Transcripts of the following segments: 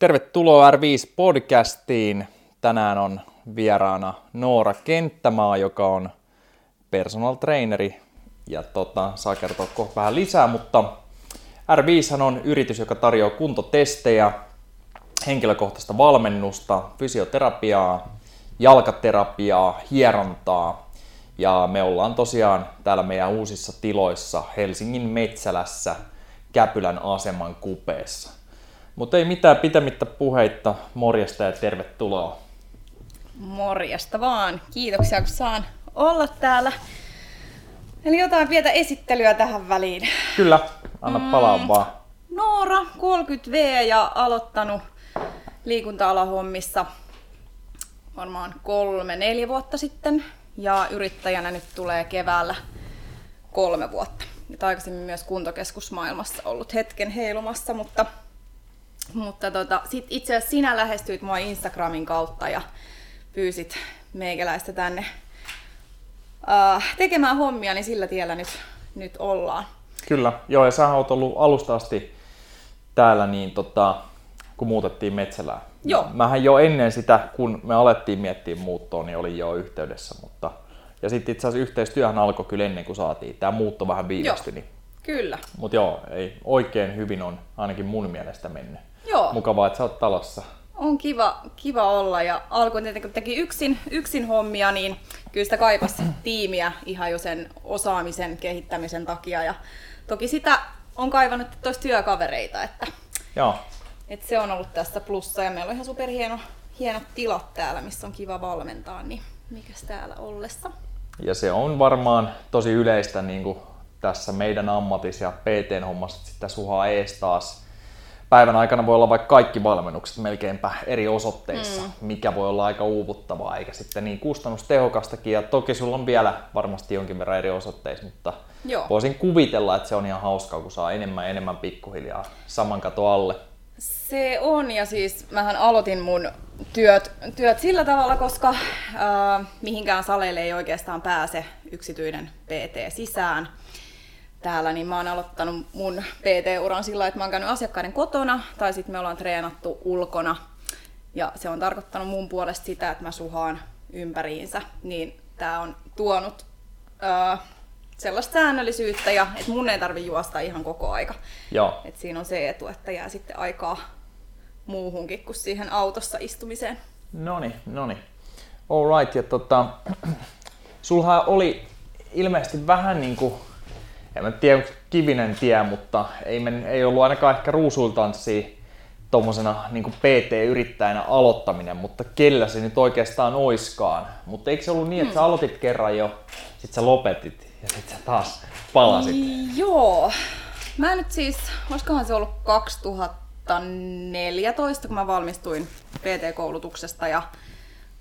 Tervetuloa R5-podcastiin. Tänään on vieraana Noora Kenttämaa, joka on personal traineri ja tota, saa kertoa kohta vähän lisää, mutta R5 on yritys, joka tarjoaa kuntotestejä, henkilökohtaista valmennusta, fysioterapiaa, jalkaterapiaa, hierontaa ja me ollaan tosiaan täällä meidän uusissa tiloissa Helsingin Metsälässä Käpylän aseman kupeessa. Mutta ei mitään pitämättä puheitta, morjesta ja tervetuloa. Morjesta vaan. Kiitoksia, kun saan olla täällä. Eli jotain pientä esittelyä tähän väliin. Kyllä, anna mm, palaa vaan. Noora, 30V ja aloittanut liikunta-alahommissa varmaan kolme, neljä vuotta sitten. Ja yrittäjänä nyt tulee keväällä kolme vuotta. Nyt aikaisemmin myös kuntokeskusmaailmassa ollut hetken heilumassa, mutta mutta tota, sit itse asiassa sinä lähestyit mua Instagramin kautta ja pyysit meikäläistä tänne uh, tekemään hommia, niin sillä tiellä nyt, nyt ollaan. Kyllä, joo, ja sä oot ollut alusta asti täällä, niin tota, kun muutettiin Metsälään. Joo. Mähän jo ennen sitä, kun me alettiin miettiä muuttoa, niin olin jo yhteydessä, mutta ja sitten itse asiassa yhteistyöhän alkoi kyllä ennen kuin saatiin. Tämä muutto vähän viivästyi. Niin. Kyllä. Mutta joo, ei, oikein hyvin on ainakin mun mielestä mennyt. Joo. Mukavaa, että sä oot talossa. On kiva, kiva olla ja alkuun tietenkin kun teki yksin, yksin hommia, niin kyllä sitä kaipasi tiimiä ihan jo sen osaamisen kehittämisen takia. Ja toki sitä on kaivannut toista työkavereita, että, Joo. että se on ollut tässä plussa ja meillä on ihan superhieno hienot tilat täällä, missä on kiva valmentaa, niin mikäs täällä ollessa. Ja se on varmaan tosi yleistä niin kuin tässä meidän ammatissa ja PT-hommassa, että sitä suhaa ees taas päivän aikana voi olla vaikka kaikki valmennukset melkeinpä eri osoitteissa, mm. mikä voi olla aika uuvuttavaa, eikä sitten niin kustannustehokastakin. Ja toki sulla on vielä varmasti jonkin verran eri osoitteissa, mutta Joo. voisin kuvitella, että se on ihan hauskaa, kun saa enemmän ja enemmän pikkuhiljaa saman kato alle. Se on, ja siis mähän aloitin mun työt, työt sillä tavalla, koska äh, mihinkään saleille ei oikeastaan pääse yksityinen PT sisään täällä, niin mä oon aloittanut mun PT-uran sillä että mä oon käynyt asiakkaiden kotona, tai sitten me ollaan treenattu ulkona. Ja se on tarkoittanut mun puolesta sitä, että mä suhaan ympäriinsä, niin tää on tuonut äh, sellaista säännöllisyyttä, ja että mun ei tarvi juosta ihan koko aika. Joo. Et siinä on se etu, että jää sitten aikaa muuhunkin kuin siihen autossa istumiseen. Noni, noni. Alright, ja tota, sulha oli ilmeisesti vähän niin kuin en mä tiedä, onko kivinen tie, mutta ei, men, ei ollut ainakaan ehkä ruusuiltanssia tuommoisena niin PT-yrittäjänä aloittaminen, mutta kellä se nyt oikeastaan oiskaan. Mutta eikö se ollut niin, että sä hmm. aloitit kerran jo, sit sä lopetit ja sit sä taas palasit? Joo. Mä nyt siis, olisikohan se ollut 2014, kun mä valmistuin PT-koulutuksesta ja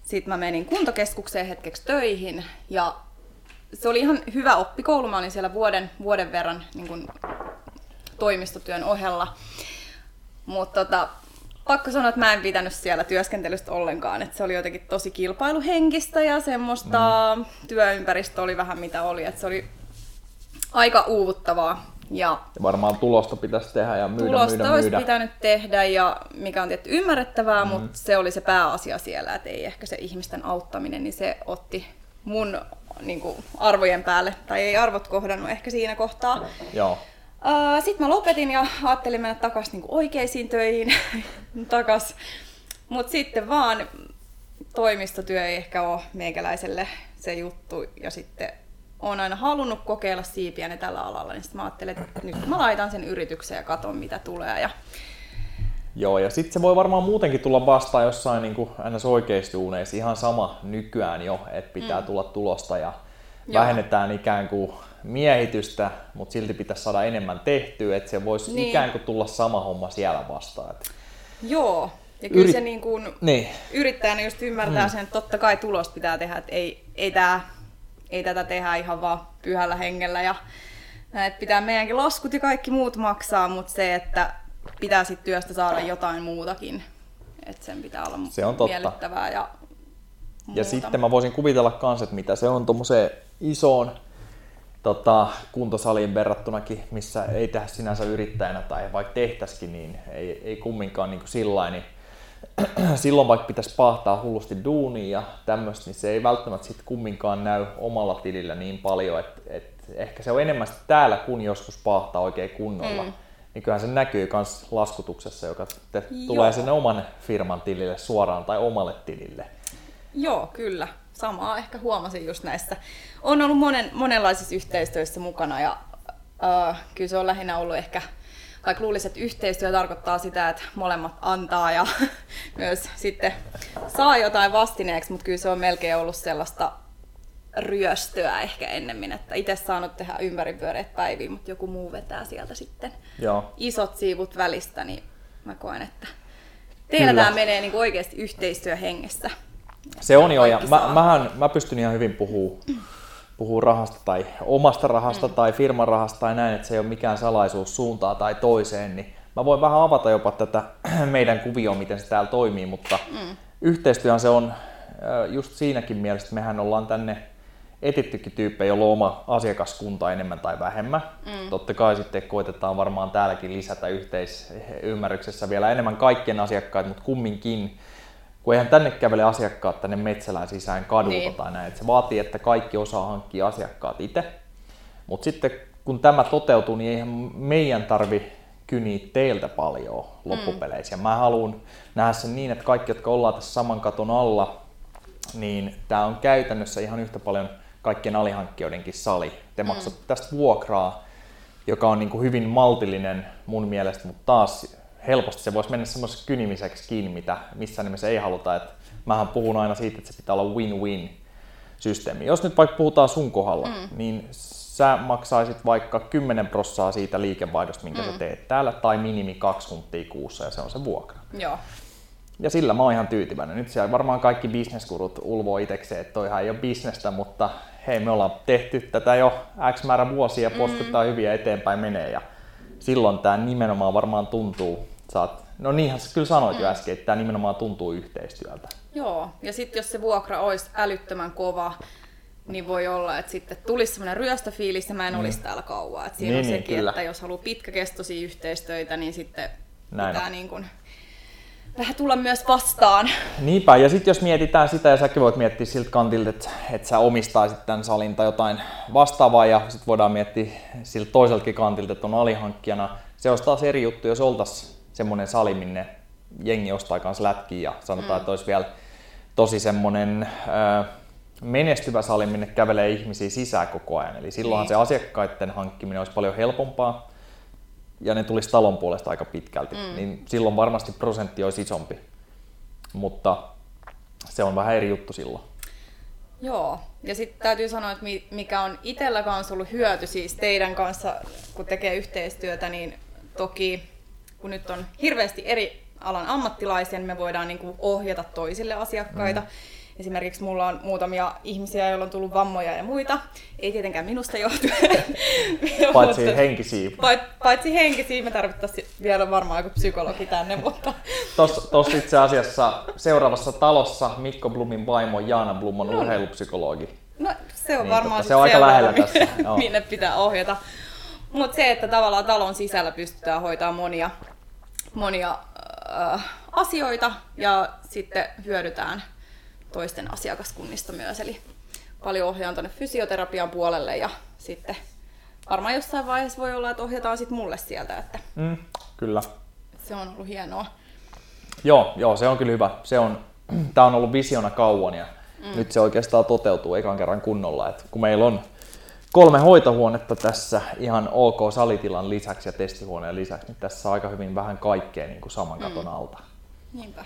sitten mä menin kuntokeskukseen hetkeksi töihin ja se oli ihan hyvä oppikoulu. Mä olin siellä vuoden, vuoden verran niin kuin toimistotyön ohella. Mutta tota, pakko sanoa, että mä en pitänyt siellä työskentelystä ollenkaan. Että se oli jotenkin tosi kilpailuhenkistä ja semmoista mm. työympäristö oli vähän mitä oli. Että se oli aika uuvuttavaa. Ja, ja varmaan tulosta pitäisi tehdä ja myydä, tulosta myydä, olisi myydä. pitänyt tehdä, ja mikä on tietty ymmärrettävää, mm. mutta se oli se pääasia siellä, että ei ehkä se ihmisten auttaminen, niin se otti mun niin kuin, arvojen päälle, tai ei arvot kohdannut ehkä siinä kohtaa. Joo. Sitten mä lopetin ja ajattelin mennä takaisin niin oikeisiin töihin. takas. Mutta sitten vaan toimistotyö ei ehkä ole meikäläiselle se juttu. Ja sitten olen aina halunnut kokeilla siipiäni tällä alalla, niin sitten mä ajattelin, että nyt mä laitan sen yrityksen ja katon mitä tulee. Ja Joo, ja sitten se voi varmaan muutenkin tulla vastaan jossain niin kuin ns. oikeissa duuneissa. Ihan sama nykyään jo, että pitää mm. tulla tulosta ja Joo. vähennetään ikään kuin miehitystä, mutta silti pitäisi saada enemmän tehtyä, että se voisi niin. ikään kuin tulla sama homma siellä vastaan. Että... Joo, ja kyllä Yrit... se niin kuin niin. yrittäjänä just ymmärtää mm. sen, että totta kai tulosta pitää tehdä, että ei, ei, tää, ei tätä tehdä ihan vaan pyhällä hengellä ja että pitää meidänkin laskut ja kaikki muut maksaa, mutta se, että pitää sit työstä saada jotain muutakin. Että sen pitää olla se on totta. miellyttävää ja muuta. Ja sitten mä voisin kuvitella kans, että mitä se on tuommoiseen isoon tota, kuntosaliin verrattunakin, missä ei tehdä sinänsä yrittäjänä tai vaikka tehtäisikin, niin ei, ei kumminkaan niin sillä niin silloin vaikka pitäisi pahtaa hullusti duunia ja tämmöistä, niin se ei välttämättä sitten kumminkaan näy omalla tilillä niin paljon, että, että ehkä se on enemmän täällä, kun joskus pahtaa oikein kunnolla. Mm. Niin kyllähän se näkyy myös laskutuksessa, joka tulee sen oman firman tilille suoraan tai omalle tilille. Joo, kyllä. Samaa ehkä huomasin just näissä. On ollut monen, monenlaisissa yhteistyöissä mukana ja äh, kyllä se on lähinnä ollut ehkä vaikka luulisi, että yhteistyö tarkoittaa sitä, että molemmat antaa ja myös sitten saa jotain vastineeksi, mutta kyllä se on melkein ollut sellaista ryöstöä ehkä ennemmin, että itse saanut tehdä ympäripyöreät päiviä, mutta joku muu vetää sieltä sitten Joo. isot siivut välistä, niin mä koen, että teillä Kyllä. tämä menee niin oikeasti yhteistyöhengessä. Se on jo, ja mä, mähän, mä pystyn ihan hyvin puhumaan puhuu rahasta tai omasta rahasta mm. tai firman rahasta tai näin, että se ei ole mikään salaisuus suuntaan tai toiseen, niin mä voin vähän avata jopa tätä meidän kuvioa, miten se täällä toimii, mutta mm. yhteistyöhän se on just siinäkin mielessä, että mehän ollaan tänne etittykin tyyppejä, jolla on oma asiakaskunta enemmän tai vähemmän. Mm. Totta kai sitten koitetaan varmaan täälläkin lisätä yhteisymmärryksessä vielä enemmän kaikkien asiakkaat, mutta kumminkin kun eihän tänne kävele asiakkaat tänne Metsälään sisään kadulta niin. tai näin. se vaatii, että kaikki osaa hankkia asiakkaat itse. Mutta sitten kun tämä toteutuu, niin eihän meidän tarvi kyniä teiltä paljon loppupeleissä. Mm. mä haluan nähdä sen niin, että kaikki, jotka ollaan tässä saman katon alla, niin tämä on käytännössä ihan yhtä paljon kaikkien alihankkijoidenkin sali. Te mm. tästä vuokraa, joka on niin kuin hyvin maltillinen mun mielestä, mutta taas helposti se voisi mennä semmoiseksi kynimiseksi kiinni, mitä missään nimessä ei haluta. Et mähän puhun aina siitä, että se pitää olla win-win systeemi. Jos nyt vaikka puhutaan sun kohdalla, mm. niin sä maksaisit vaikka 10 prossaa siitä liikevaihdosta, minkä mm. sä teet täällä, tai minimi kaksi kunttia kuussa, ja se on se vuokra. Joo. Ja sillä mä oon ihan tyytyväinen. Nyt siellä varmaan kaikki bisneskurut ulvoo itsekseen, että toihan ei ole bisnestä, mutta hei, me ollaan tehty tätä jo X määrä vuosia, postittaa mm. hyviä eteenpäin menee, ja silloin tämä nimenomaan varmaan tuntuu, saat, no niinhän sä kyllä sanoit mm. jo äsken, että tämä nimenomaan tuntuu yhteistyöltä. Joo, ja sitten jos se vuokra olisi älyttömän kova, niin voi olla, että sitten tulisi semmoinen ryöstöfiilis ja mä en mm. olisi täällä kauan. Et siinä niin, on niin, sekin, niin, että jos haluaa pitkäkestoisia yhteistöitä, niin sitten Näin pitää niin kuin vähän tulla myös vastaan. Niinpä, ja sitten jos mietitään sitä, ja säkin voit miettiä siltä kantilta, että, että sä omistaisit tämän salin tai jotain vastaavaa, ja sitten voidaan miettiä siltä toiseltakin kantilta, että on alihankkijana. Se olisi taas eri juttu, jos oltaisiin semmoinen sali, minne jengi ostaa kanssa lätkiä, ja sanotaan, mm. että olisi vielä tosi semmoinen äh, menestyvä sali, minne kävelee ihmisiä sisään koko ajan. Eli silloinhan niin. se asiakkaiden hankkiminen olisi paljon helpompaa ja ne tulisi talon puolesta aika pitkälti, mm. niin silloin varmasti prosentti olisi isompi. Mutta se on vähän eri juttu silloin. Joo, ja sitten täytyy sanoa, että mikä on itsellä kanssa ollut hyöty siis teidän kanssa, kun tekee yhteistyötä, niin toki kun nyt on hirveästi eri alan ammattilaisia, niin me voidaan niin kuin ohjata toisille asiakkaita. Mm. Esimerkiksi mulla on muutamia ihmisiä, joilla on tullut vammoja ja muita. Ei tietenkään minusta johtuen. Paitsi henkisiä. Paitsi henkisiä, me tarvittaisiin vielä varmaan joku psykologi tänne. Mutta... Tuossa itse asiassa seuraavassa talossa Mikko Blumin vaimo Jaana Blum on no. urheilupsykologi. No se on niin, varmaan se on aika lähellä tässä. minne pitää ohjata. Mutta se, että tavallaan talon sisällä pystytään hoitamaan monia, monia äh, asioita ja sitten hyödytään toisten asiakaskunnista myös. Eli paljon ohjaan tuonne fysioterapian puolelle ja sitten varmaan jossain vaiheessa voi olla, että ohjataan sitten mulle sieltä. Että mm, kyllä. Se on ollut hienoa. Joo, joo, se on kyllä hyvä. Se on, tämä on ollut visiona kauan ja mm. nyt se oikeastaan toteutuu ekan kerran kunnolla. Et kun meillä on kolme hoitohuonetta tässä ihan ok salitilan lisäksi ja testihuoneen lisäksi, niin tässä on aika hyvin vähän kaikkea niin kuin saman katon mm. alta. Niinpä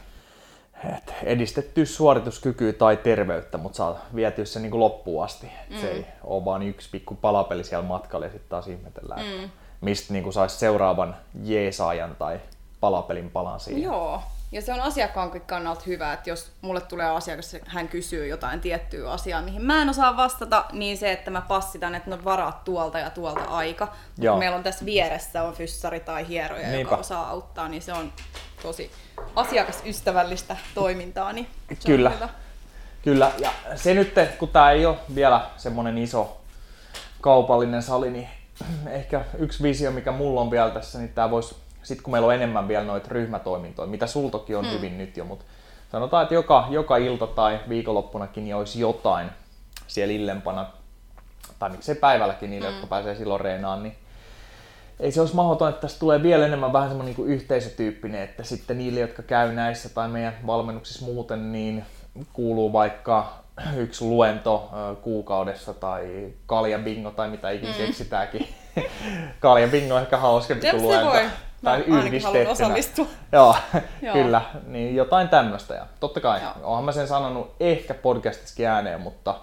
et edistetty suorituskykyä tai terveyttä, mutta saa vietyä se niin loppuun asti. Mm. Se ei ole vaan yksi pikku palapeli siellä matkalla ja sitten taas ihmetellään, mm. mistä niin saisi seuraavan jeesaajan tai palapelin palan siihen. Joo, ja se on asiakkaan kannalta hyvä, että jos mulle tulee asiakas, hän kysyy jotain tiettyä asiaa, mihin mä en osaa vastata, niin se, että mä passitan, että no varaat tuolta ja tuolta aika. Kun meillä on tässä vieressä on fyssari tai hieroja, Niinpä. joka osaa auttaa, niin se on tosi asiakasystävällistä toimintaa, niin se Kyllä. on hyvä. Kyllä, ja se nyt, kun tämä ei ole vielä semmoinen iso kaupallinen sali, niin ehkä yksi visio, mikä mulla on vielä tässä, niin tämä voisi, sit kun meillä on enemmän vielä noita ryhmätoimintoja, mitä sultokin on mm. hyvin nyt jo, mutta sanotaan, että joka, joka ilta tai viikonloppunakin niin olisi jotain siellä illempana, tai miksei päivälläkin niille, mm. jotka pääsee silloin reenaan, niin ei se olisi mahdoton, että tästä tulee vielä enemmän vähän semmoinen niin yhteisötyyppinen, että sitten niille, jotka käy näissä tai meidän valmennuksissa muuten, niin kuuluu vaikka yksi luento kuukaudessa tai kaljabingo tai mitä ikinä mm. keksitäänkin. kaljabingo on ehkä hauskempi kuin luento. Voi. Tai yhdistettynä. Joo, Joo, kyllä. Niin jotain tämmöistä. Ja totta kai, Joo. onhan mä sen sanonut ehkä podcastissakin ääneen, mutta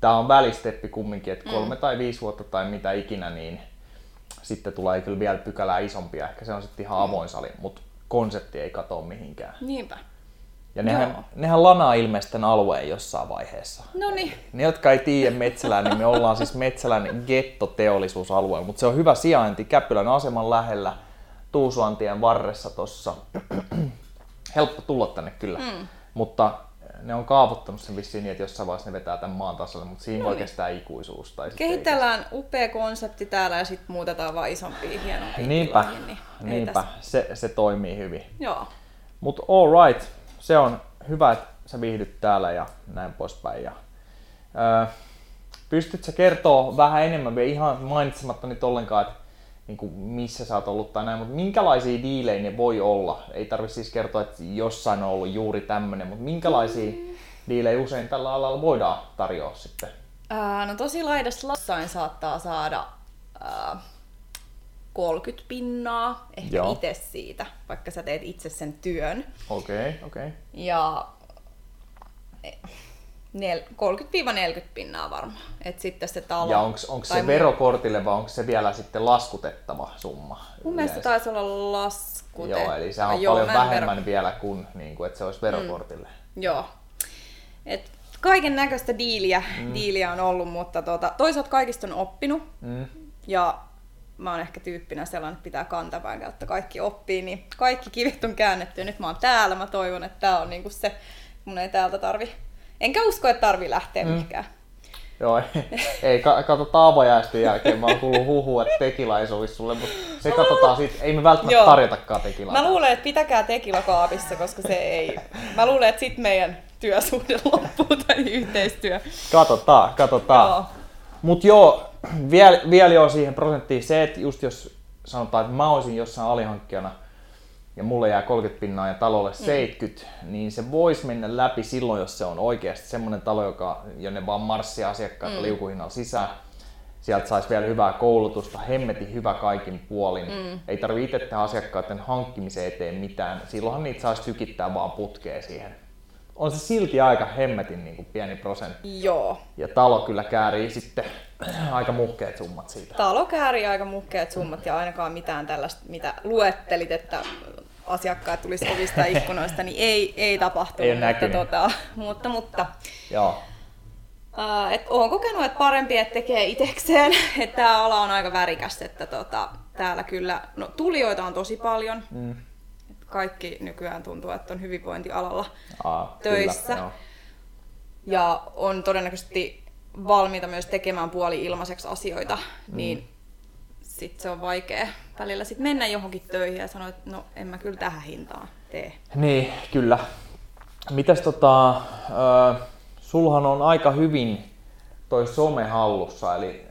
tämä on välisteppi kumminkin, että kolme mm. tai viisi vuotta tai mitä ikinä, niin sitten tulee kyllä vielä pykälää isompia. Ehkä se on sitten ihan mm. avoin sali, mutta konsepti ei katoa mihinkään. Niinpä. Ja nehän, nehän lanaa ilmeisten alueen jossain vaiheessa. No niin. Ne, jotka ei tiedä Metsälän, niin me ollaan siis Metsälän gettoteollisuusalue, mutta se on hyvä sijainti Käpylän aseman lähellä Tuusuantien varressa tossa. Helppo tulla tänne kyllä, mm. mutta ne on kaavoittanut sen vissiin niin, että jossain vaiheessa ne vetää tämän maan tasolle, mutta siinä no voi niin. kestää ikuisuus. Tai Kehitellään upea konsepti täällä ja sitten muutetaan vaan isompiin hienompia Niinpä, tiloihin, niin niinpä. Se, se toimii hyvin. Joo. Mutta all right, se on hyvä, että sä viihdyt täällä ja näin poispäin. Ja, öö, pystytkö kertoa vähän enemmän, vielä ihan mainitsematta nyt ollenkaan, että niin kuin missä sä oot ollut tai näin, mutta minkälaisia diilejä ne voi olla? Ei tarvitse siis kertoa, että jossain on ollut juuri tämmöinen, mutta minkälaisia mm. diilejä usein tällä alalla voidaan tarjoa sitten? Ää, no tosi laidassa lassain saattaa saada ää, 30 pinnaa ehkä itse siitä, vaikka sä teet itse sen työn. Okei, okay, okei. Okay. Ja 30-40 pinnaa varmaan. Et sitten se talo, ja onko se verokortille vai onko se vielä sitten laskutettava summa? Mun mielestä taisi olla laskutettava. Joo, eli se on Joo, paljon vähemmän vero... vielä kuin, niin kuin, että se olisi verokortille. Mm. Joo. Et kaiken näköistä diiliä, mm. diiliä on ollut, mutta tuota, toisaalta kaikista on oppinut. Mm. Ja mä oon ehkä tyyppinä sellainen, että pitää kantapään kautta kaikki oppii, niin kaikki kivit on käännetty ja nyt mä oon täällä. Mä toivon, että tää on niinku se, mun ei täältä tarvi, enkä usko, että tarvi lähteä mm. mihinkään. Joo, ei, ei katsotaan avajaisten jälkeen. Mä oon kuullut huhua, että tekila ei sovi sulle, mutta se katsotaan siitä. Ei me välttämättä Joo. tarjotakaan tekilaa. Mä luulen, että pitäkää tekila kaapissa, koska se ei... Mä luulen, että sit meidän työsuhde loppuu tai yhteistyö. Katsotaan, katsotaan. Joo. Mut joo, vielä, vielä joo siihen prosenttiin se, että just jos sanotaan, että mä olisin jossain alihankkijana ja mulle jää 30 pinnaa ja talolle 70, mm. niin se voisi mennä läpi silloin, jos se on oikeasti semmoinen talo, joka, jonne vaan marssia asiakkaita mm. liukuhinnalla sisään. Sieltä saisi vielä hyvää koulutusta, hemmetin hyvä kaikin puolin. Mm. Ei tarvitse itse tehdä asiakkaiden hankkimiseen eteen mitään. Silloinhan niitä saisi tykittää vaan putkeen siihen on se silti aika hemmetin niin kuin pieni prosentti. Joo. Ja talo kyllä käärii sitten aika muhkeet summat siitä. Talo käärii aika muhkeet summat ja ainakaan mitään tällaista, mitä luettelit, että asiakkaat tulisi ovista ikkunoista, niin ei, ei tapahtunut. Ei mutta, tota, mutta, mutta Joo. Uh, et olen kokenut, että parempi, että tekee itsekseen. että tämä ala on aika värikäs, että tota, täällä kyllä, no tulijoita on tosi paljon. Mm kaikki nykyään tuntuu, että on hyvinvointialalla Aa, töissä. Kyllä, ja on todennäköisesti valmiita myös tekemään puoli ilmaiseksi asioita, mm. niin sitten se on vaikea välillä sit mennä johonkin töihin ja sanoa, että no en mä kyllä tähän hintaan tee. Niin, kyllä. Mitäs tota, äh, sulhan on aika hyvin toi some hallussa, eli,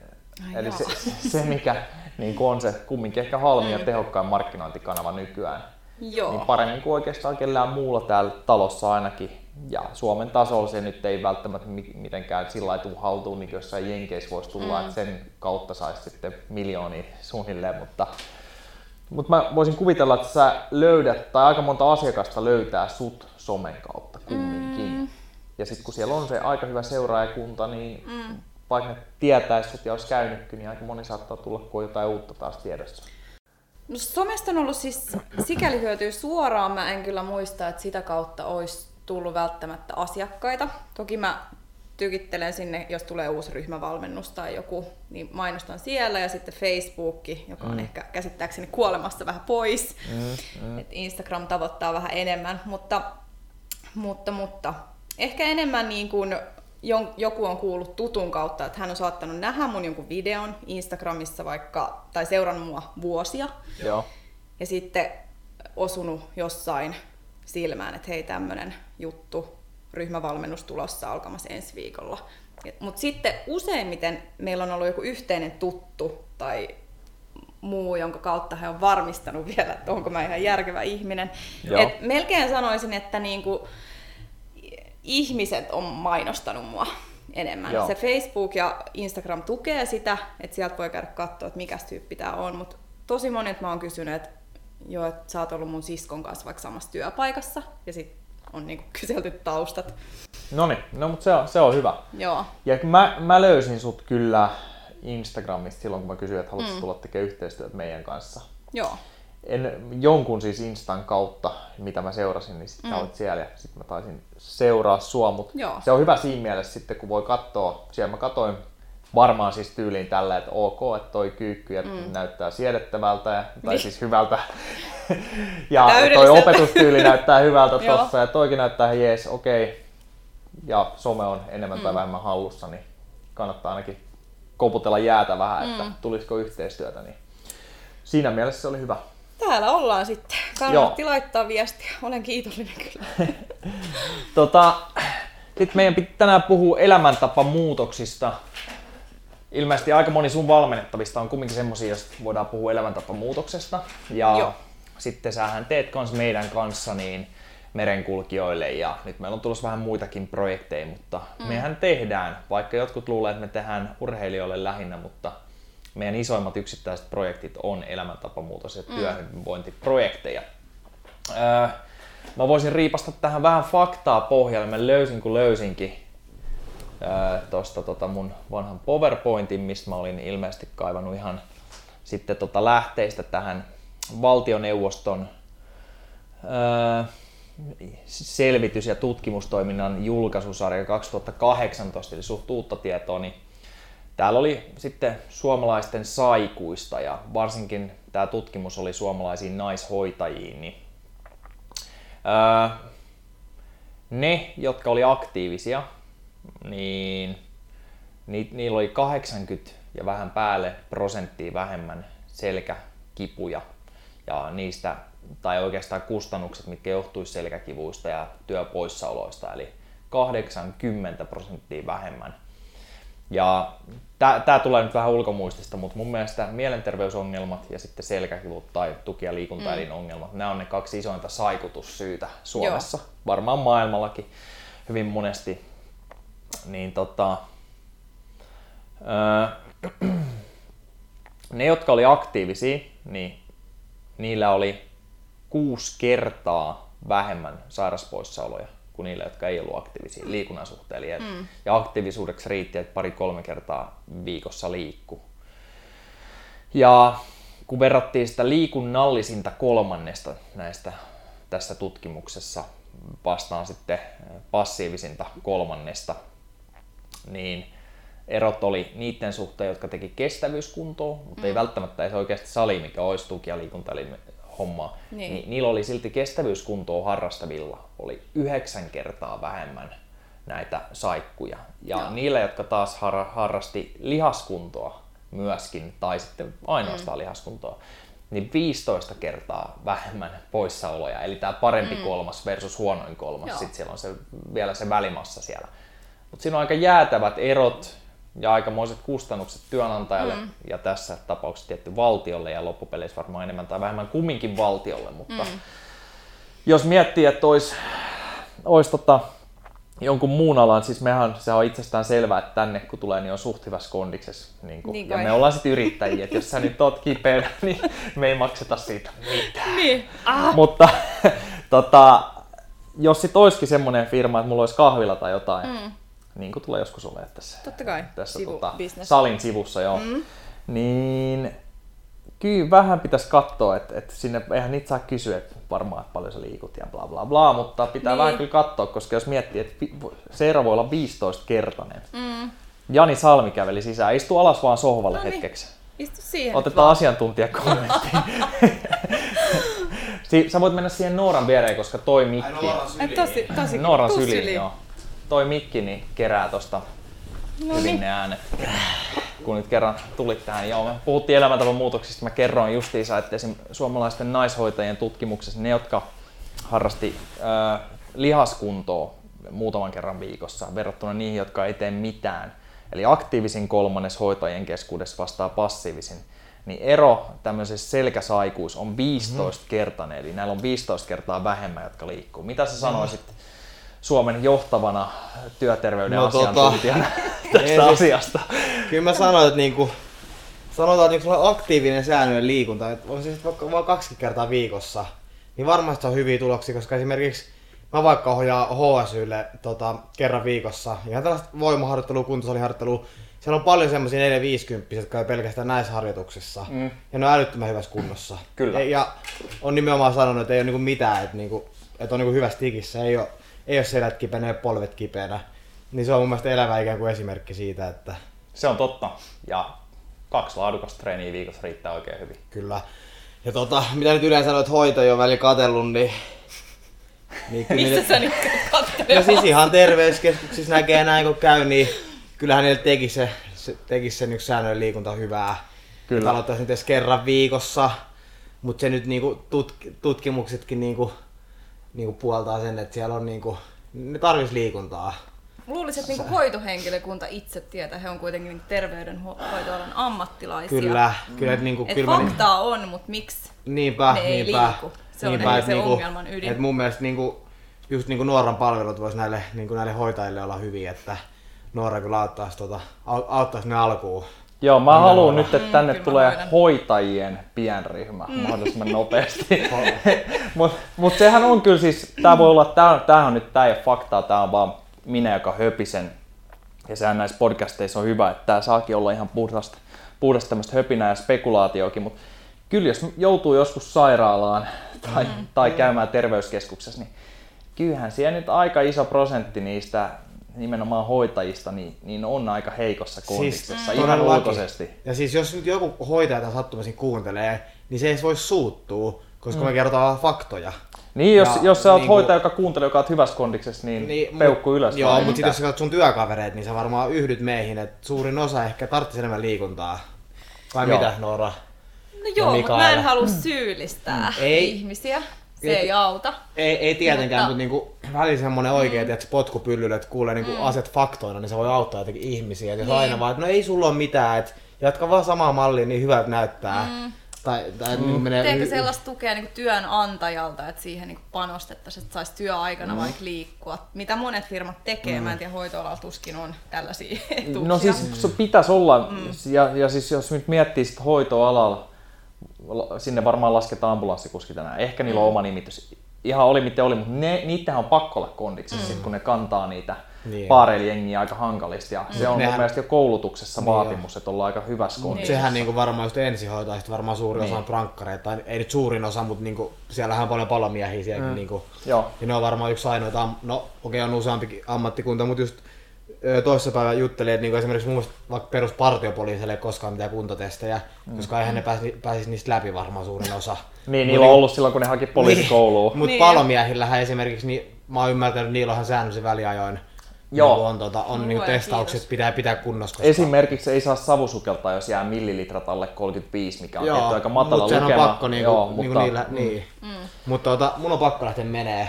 Ai eli se, se, mikä niin on se kumminkin ehkä halvin ja mm. tehokkain markkinointikanava nykyään. Joo. Niin paremmin kuin oikeastaan kellään muulla täällä talossa ainakin. Ja Suomen tasolla se nyt ei välttämättä mitenkään sillä lailla haltuun, niin jossain Jenkeissä voisi tulla, mm. että sen kautta saisi sitten miljoonia suunnilleen, mutta mutta mä voisin kuvitella, että sä löydät, tai aika monta asiakasta löytää sut somen kautta kumminkin. Mm. Ja sitten kun siellä on se aika hyvä seuraajakunta, niin mm. vaikka ne tietäisi ja olisi käynytkin, niin aika moni saattaa tulla, kun on jotain uutta taas tiedossa. No somesta on ollut siis sikäli hyötyä suoraan. Mä en kyllä muista, että sitä kautta olisi tullut välttämättä asiakkaita. Toki mä tykittelen sinne, jos tulee uusi ryhmävalmennus tai joku, niin mainostan siellä ja sitten Facebook, joka on mm. ehkä käsittääkseni kuolemassa vähän pois. Mm, mm. Et Instagram tavoittaa vähän enemmän, mutta, mutta, mutta ehkä enemmän niin kuin joku on kuullut tutun kautta, että hän on saattanut nähdä mun jonkun videon Instagramissa vaikka, tai seurannut mua vuosia. Joo. Ja sitten osunut jossain silmään, että hei tämmönen juttu, ryhmävalmennus tulossa alkamassa ensi viikolla. Mutta sitten useimmiten meillä on ollut joku yhteinen tuttu tai muu, jonka kautta he on varmistanut vielä, että onko mä ihan järkevä ihminen. Et melkein sanoisin, että niinku, ihmiset on mainostanut mua enemmän. Joo. Se Facebook ja Instagram tukee sitä, että sieltä voi käydä katsoa, että mikä tyyppi tämä on, mutta tosi monet mä oon kysynyt, että joo, että sä oot ollut mun siskon kanssa vaikka samassa työpaikassa, ja sitten on niinku kyselty taustat. No niin, no mutta se on, se on hyvä. Joo. Ja mä, mä löysin sut kyllä Instagramista silloin, kun mä kysyin, että haluatko mm. tulla tekemään yhteistyötä meidän kanssa. Joo. En, jonkun siis Instan kautta, mitä mä seurasin, niin sitten mm. olit siellä ja sitten mä taisin seuraa sua, mutta se on hyvä siinä mielessä sitten, kun voi katsoa, siellä mä katoin varmaan siis tyyliin tällä, että ok, että toi kyykky ja mm. näyttää siedettävältä, ja, tai niin. siis hyvältä. ja toi opetustyyli näyttää hyvältä tossa ja toikin näyttää jees, okei. Okay. Ja some on enemmän mm. tai vähemmän hallussa, niin kannattaa ainakin koputella jäätä vähän, että mm. tulisiko yhteistyötä. Niin siinä mielessä se oli hyvä. Täällä ollaan sitten. Kannatti Joo. laittaa viestiä. Olen kiitollinen kyllä. tota, sitten meidän pitää tänään puhua elämäntapamuutoksista. Ilmeisesti aika moni sun valmennettavista on kumminkin semmoisia, joista voidaan puhua elämäntapamuutoksesta. Ja Joo. sitten sähän teet kans meidän kanssa niin merenkulkijoille ja nyt meillä on tulossa vähän muitakin projekteja, mutta mm. mehän tehdään, vaikka jotkut luulee, että me tehdään urheilijoille lähinnä, mutta meidän isoimmat yksittäiset projektit on elämäntapamuutos- ja mm. työhyvinvointiprojekteja. Öö, mä voisin riipasta tähän vähän faktaa pohjalle. Mä löysin kun löysinkin öö, tuosta tota mun vanhan PowerPointin, mistä mä olin ilmeisesti kaivannut ihan sitten tota lähteistä tähän valtioneuvoston öö, selvitys- ja tutkimustoiminnan julkaisusarja 2018, eli suht uutta tietoa, niin Täällä oli sitten suomalaisten saikuista ja varsinkin tämä tutkimus oli suomalaisiin naishoitajiin. Niin, ää, ne, jotka oli aktiivisia, niin ni, niillä oli 80 ja vähän päälle prosenttia vähemmän selkäkipuja ja niistä, tai oikeastaan kustannukset, mitkä johtuisi selkäkivuista ja työpoissaoloista, eli 80 prosenttia vähemmän ja tämä tulee nyt vähän ulkomuistista, mutta mun mielestä mielenterveysongelmat ja sitten selkäkivut tai tuki- ja liikuntaelinongelmat, mm. nämä on ne kaksi isointa saikutussyytä Suomessa, Joo. varmaan maailmallakin hyvin monesti. Niin tota, öö, ne, jotka oli aktiivisia, niin niillä oli kuusi kertaa vähemmän sairaspoissaoloja kuin niille, jotka ei ollut aktiivisia liikunnan suhteen. Eli mm. Ja aktiivisuudeksi riitti, että pari-kolme kertaa viikossa liikku. Ja kun verrattiin sitä liikunnallisinta kolmannesta näistä tässä tutkimuksessa vastaan sitten passiivisinta kolmannesta, niin erot oli niiden suhteen, jotka teki kestävyyskuntoa, mutta mm. ei välttämättä edes oikeasti sali, mikä olisi tuki- ja liikunta, eli hommaa, niin. niin niillä oli silti kestävyyskuntoa harrastavilla oli yhdeksän kertaa vähemmän näitä saikkuja. Ja Joo. niillä, jotka taas har- harrasti lihaskuntoa myöskin, tai sitten ainoastaan mm. lihaskuntoa, niin 15 kertaa vähemmän poissaoloja. Eli tämä parempi mm. kolmas versus huonoin kolmas. Sitten siellä on se, vielä se välimassa siellä. Mutta siinä on aika jäätävät erot ja aikamoiset kustannukset työnantajalle mm. ja tässä tapauksessa tietty valtiolle ja loppupeleissä varmaan enemmän tai vähemmän kumminkin valtiolle, mutta mm. jos miettii, että olisi, olisi tota, jonkun muun alan, siis mehän se on itsestään selvää, että tänne kun tulee, niin on suht hyvässä kondiksessa. Niin kuin, niin ja me ollaan sitten yrittäjiä, että jos sä nyt oot kipeä, niin me ei makseta siitä mitään. Niin. Ah. Mutta tota, jos sitten olisikin semmoinen firma, että mulla olisi kahvila tai jotain, mm niin kuin tulee joskus olemaan tässä, Totta kai. tässä Sivu, tota, salin sivussa, joo. Mm. niin kyllä vähän pitäisi katsoa, että, että sinne eihän niitä saa kysyä, että varmaan että paljon sä liikut ja bla bla bla, mutta pitää niin. vähän kyllä katsoa, koska jos miettii, että Seera voi olla 15-kertainen. Mm. Jani Salmi käveli sisään, istu alas vaan sohvalle no niin. hetkeksi. Istu siihen Otetaan asiantuntijakommentti. Sä voit mennä siihen Nooran viereen, koska toi mikki... Ai, Nooran syliin. Tosi, tosi, Nooran syliin, joo. Toi mikki niin kerää tosta No hyvin niin. ne äänet. Kun nyt kerran tulit tähän, joo, me puhuttiin elämäntavan muutoksista. Mä kerroin justiinsa, että esim. suomalaisten naishoitajien tutkimuksessa ne, jotka harrasti äh, lihaskuntoa muutaman kerran viikossa verrattuna niihin, jotka ei tee mitään. Eli aktiivisin kolmannes hoitajien keskuudessa vastaa passiivisin. Niin ero tämmöisessä selkäsaikuus on 15-kertainen, eli näillä on 15 kertaa vähemmän, jotka liikkuu. Mitä sä sanoisit Suomen johtavana työterveyden No, tota, asiantuntijana ei tästä siis- asiasta? Kyllä mä sanoin, että niinku, sanotaan, että niinku aktiivinen säännöllinen liikunta, että on sitten vaikka vaan kaksi kertaa viikossa, niin varmasti on hyviä tuloksia, koska esimerkiksi mä vaikka ohjaan HSYlle tota, kerran viikossa, ihan tällaista voimaharjoittelua, kuntosaliharjoittelua, siellä on paljon semmoisia 450 jotka on pelkästään näissä harjoituksissa. Mm. Ja ne on älyttömän hyvässä kunnossa. Kyllä. Ja, ja on nimenomaan sanonut, että ei ole niinku mitään, että, niinku, että on niinku hyvässä tikissä, ei ole, ei ole selät kipeänä, ei ole polvet kipeänä. Niin se on mun mielestä elävä ikään kuin esimerkki siitä, että Se on totta. Ja kaksi laadukasta treeniä viikossa riittää oikein hyvin. Kyllä. Ja tota, mitä nyt yleensä noita hoitajia on välillä katsellut, niin... niin kyllä Missä niille- sä nyt No kattelet? siis ihan terveyskeskuksissa näkee näin kun käy, niin kyllähän niille teki se, se, teki sen yksi säännöllinen liikunta hyvää. Kyllä. Aloittaisi nyt edes kerran viikossa, mutta se nyt niinku tutk, tutkimuksetkin niinku, niinku puoltaa sen, että siellä on niinku, ne tarvitsisi liikuntaa. Luulisin, että niinku hoitohenkilökunta itse tietää, he on kuitenkin niinku terveydenhoitoalan ammattilaisia. Kyllä, kyllä, että niinku, Et kyllä mä- faktaa on, mutta miksi? Niinpä, Ne ei niinpä. liiku. Se on niinpä, ehkä et se ongelman ydin. Et mun mielestä niinku, just niinku Nuoran palvelut vois näille, niinku näille hoitajille olla hyviä, että Nuora kyllä auttaisi, tota, au- auttaisi ne alkuun. Joo, mä haluan nyt, että tänne Mm, tulee hoidan. hoitajien pienryhmä mahdollisimman nopeasti. Mutta mut sehän on kyllä siis, tää voi olla, tää, tää on nyt, tää ei ole faktaa, tää on vaan minä, joka höpisen. Ja sehän näissä podcasteissa on hyvä, että tää saakin olla ihan puhdasta, puhdasta tämmöistä höpinää ja spekulaatioakin, mutta kyllä jos joutuu joskus sairaalaan tai, Mm. tai käymään terveyskeskuksessa, niin kyllähän siellä nyt aika iso prosentti niistä nimenomaan hoitajista niin, niin on aika heikossa kondiksessa, ihan todellakin. ulkoisesti. Ja siis jos nyt joku hoitaja tämän sattumisin kuuntelee, niin se ei voi suuttua, koska me kerrotaan faktoja. Niin, jos, Ja jos sä oot niinku- hoitaja, joka kuuntelee, joka oot hyvässä kondiksessa, niin, niin peukku mut- ylös. Joo, mutta sitten jos sä katsot sun työkavereet, niin sä varmaan yhdyt meihin, että suurin osa ehkä tarvitsisi enemmän liikuntaa. Vai Joo. mitä, Noora? No joo, mutta mä en halua syyllistää Ei. ihmisiä. Se Ei. ei auta. Ei, ei tietenkään, Mutta- mutta, mutta niinku, välillä semmoinen oikein, että potkupyllylle, että kuulee niinku mm. asiat faktoina, niin se voi auttaa jotenkin ihmisiä. Et jos Niin. aina vaan, että no ei sulla ole mitään, että jatka vaan samaa mallia, niin hyvältä näyttää. Mm. Tai, tai mm. niin menee Teekö sellaista tukea niin työnantajalta, että siihen niin panostettaisiin, että saisi työaikana mm. vaikka liikkua? Mitä monet firmat tekee, mm. mä en tiedä, hoitoalalla tuskin on tällaisia etuuksia. No siis se pitäisi olla, mm. ja, ja siis jos nyt miettii sit hoitoalalla, la- sinne varmaan lasketaan ambulanssikuski tänään. Ehkä niillä on oma nimitys. Ihan oli miten oli, mutta ne, niitähän on pakko olla kondiksessa, sit, kun ne kantaa niitä Niin. niin. paareilijengiä aika hankalista. Ja se on mun Nehän- mielestä jo koulutuksessa Niin vaatimus, että ollaan aika hyvässä kondiksessa. Sehän niinku varmaan just ensihoitoa, sit varmaan suurin osa on prankkareita, tai ei nyt suurin osa, mutta niinku, siellähän on paljon palomiehiä sielläkin. Mm. Niinku, Joo. ja ne on varmaan yksi ainoita, no okei okay, on useampikin ammattikunta, mutta just ö, toissapäivänä juttelin, että niinku esimerkiksi mun mielestä vaikka peruspartiopoliisille ei koskaan mitään kuntotestejä, mm. koska eihän ne pääsisi, pääsisi niistä läpi varmaan suurin osa. Niin, niillä on ollut silloin, kun ne haki poliisikouluun. Mutta Niin. palomiehillähän esimerkiksi, niin mä oon ymmärtänyt, että niillä onhan säännöllisen väliajoin. Joo. Niinku on, tota, on voi, testaukset, kiitos. pitää pitää kunnossa. Koska... Esimerkiksi ei saa savusukeltaa, jos jää millilitrat alle 35, mikä on Joo, tietty aika matala mut lukema. on pakko niinku, Joo, niinku mutta, niillä, niin. Mm. Mutta tota, mun on pakko lähteä menee.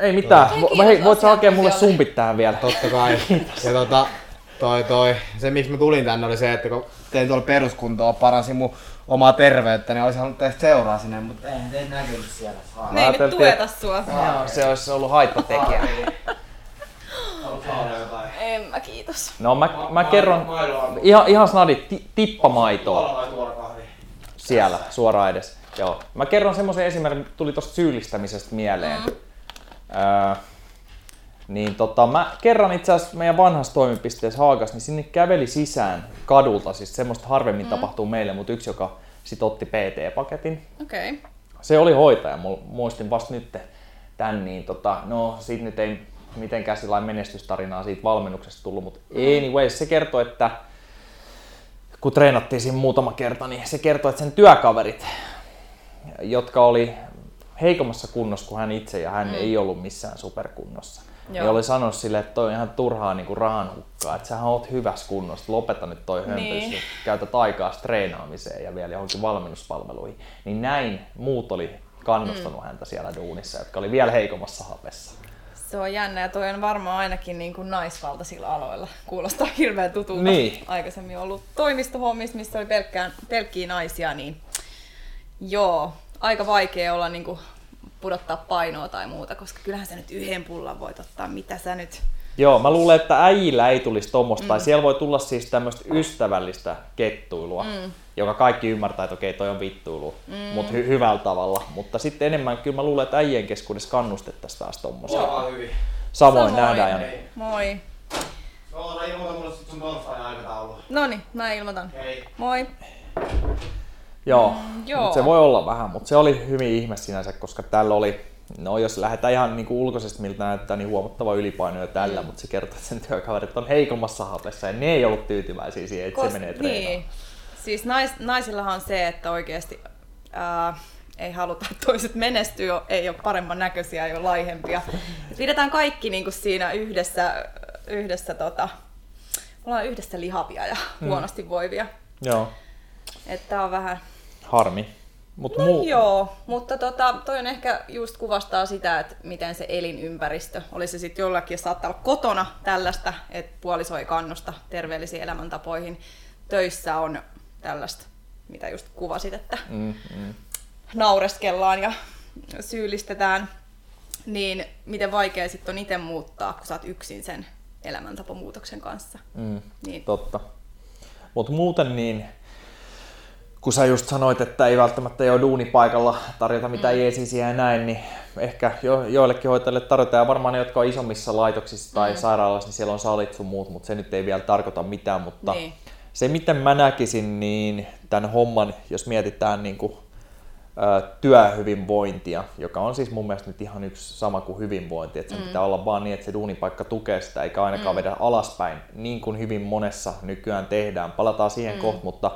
Ei mitään. Kiitos Hei, voit sä hakea mulle sumpit tähän vielä? Totta kai. ja tota, toi, toi, se miksi mä tulin tänne oli se, että kun tein tuolla peruskuntoa, paransin mun omaa terveyttä, niin olisin halunnut tehdä seuraa sinne, mutta eihän teitä näkynyt siellä. Ne ei nyt ajattelin, tueta sua. Joo, se olisi ollut haittatekijä. En mä kiitos. No mä, mä kerron ihan, ihan snadit ti, tippamaitoa siellä suoraan edes. Joo. Mä kerron semmoisen esimerkin, tuli tosta syyllistämisestä mieleen. Mm. Öö, niin tota, mä kerran itse asiassa meidän vanhassa toimipisteessä Haagas, niin sinne käveli sisään kadulta, siis semmoista harvemmin mm. tapahtuu meille, mutta yksi, joka sit otti PT-paketin. Okei. Okay. Se oli hoitaja, muistin vasta nyt tän, niin tota, no siitä nyt ei mitenkään sillä menestystarinaa siitä valmennuksesta tullut, mutta anyways, se kertoo, että kun treenattiin siinä muutama kerta, niin se kertoo, että sen työkaverit, jotka oli heikommassa kunnossa kuin hän itse ja hän mm. ei ollut missään superkunnossa, Joo. Ja oli sanonut sille, että toi on ihan turhaa niinku rahan hukkaa, että sähän oot hyvässä kunnossa, lopeta nyt toi hömpöys, niin. käytät aikaa treenaamiseen ja vielä johonkin valmennuspalveluihin. Niin näin muut oli kannustanut mm. häntä siellä duunissa, jotka oli vielä heikommassa hapessa. Se on jännä ja toi on varmaan ainakin niin kuin naisvaltaisilla aloilla. Kuulostaa hirveän tutulta. Niin. Aikaisemmin ollut toimistohommissa, missä oli pelkkään, pelkkiä naisia, niin joo, aika vaikea olla niin kuin pudottaa painoa tai muuta, koska kyllähän sä nyt yhden pullan voit ottaa, mitä sä nyt... Joo, mä luulen, että äijillä ei tulisi tuommoista, mm. tai siellä voi tulla siis tämmöistä ystävällistä kettuilua, mm. joka kaikki ymmärtää, että okei, toi on vittuilu, mm. mutta hy- hyvällä tavalla. Mutta sitten enemmän kyllä mä luulen, että äijien keskuudessa kannustettaisiin taas tuommoista. Samoin hyvin. Samoin, Samoin nähdään. Hei. Moi. No, ilmoita mulle sit sun torstain aikataulu. Noni, mä ilmoitan. Hei. Moi. Joo, mm, joo. se voi olla vähän, mutta se oli hyvin ihme sinänsä, koska tällä oli, no jos lähdetään ihan niin ulkoisesti miltä näyttää, niin huomattava ylipaino jo tällä, mm. mutta se kertoo, että sen työkaverit on heikommassa hapessa ja ne ei ollut tyytyväisiä siihen, että Kos, se menee treenaamaan. Niin. Siis nais, naisillahan on se, että oikeasti ää, ei haluta, että toiset menestyy, ei ole paremman näköisiä, ei ole laihempia. Pidetään kaikki niin kuin siinä yhdessä, yhdessä tota, ollaan yhdessä lihavia ja mm. huonosti voivia. Joo. Että on vähän... Harmi. Mut no muu... joo, mutta tota, toi on ehkä just kuvastaa sitä, että miten se elinympäristö, oli se sitten jollakin, saattaa olla kotona tällaista, että puoliso ei kannusta terveellisiin elämäntapoihin. Töissä on tällaista, mitä just kuvasit, että mm, mm. naureskellaan ja syyllistetään, niin miten vaikea sitten on itse muuttaa, kun sä oot yksin sen elämäntapamuutoksen kanssa. Mm, niin. Totta. Mutta muuten niin kun sä just sanoit, että ei välttämättä jo duunipaikalla tarjota mitään mm. jeesisiä ja näin, niin ehkä jo, joillekin hoitajille tarjotaan, ja varmaan ne, jotka on isommissa laitoksissa tai mm. sairaalassa, niin siellä on salit sun muut, mutta se nyt ei vielä tarkoita mitään, mutta niin. se miten mä näkisin, niin tämän homman, jos mietitään niin kuin, ä, työhyvinvointia, joka on siis mun mielestä nyt ihan yksi sama kuin hyvinvointi, että se mm. pitää olla vaan niin, että se duunipaikka tukee sitä, eikä ainakaan mm. vedä alaspäin, niin kuin hyvin monessa nykyään tehdään. Palataan siihen mm. kohta, mutta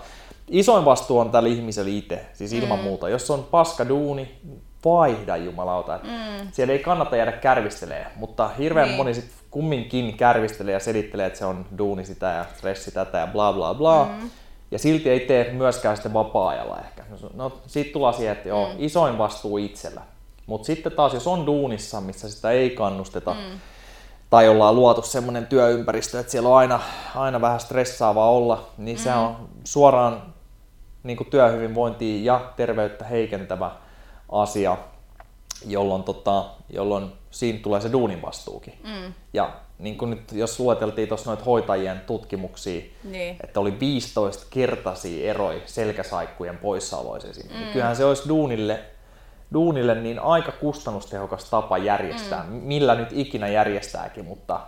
isoin vastuu on tällä ihmisellä itse, siis ilman mm. muuta. Jos on paska duuni, vaihda jumalauta. Mm. Siellä ei kannata jäädä kärvistelee, mutta hirveän niin. moni sit kumminkin kärvistelee ja selittelee, että se on duuni sitä ja stressi tätä ja bla bla bla. Mm. Ja silti ei tee myöskään sitten vapaa-ajalla ehkä. No siitä tulee siihen, että joo, mm. isoin vastuu itsellä. Mutta sitten taas, jos on duunissa, missä sitä ei kannusteta, mm. tai ollaan luotu semmoinen työympäristö, että siellä on aina, aina vähän stressaavaa olla, niin mm. se on suoraan niin kuin työhyvinvointia ja terveyttä heikentävä asia, jolloin, tota, jolloin siinä tulee se duunin vastuukin. Mm. Ja niin kuin nyt, jos lueteltiin tuossa noita hoitajien tutkimuksia, niin. että oli 15 kertaisia eroja selkäsaikkujen poissaoloissa niin mm. niin kyllähän se olisi duunille, duunille niin aika kustannustehokas tapa järjestää, mm. millä nyt ikinä järjestääkin, mutta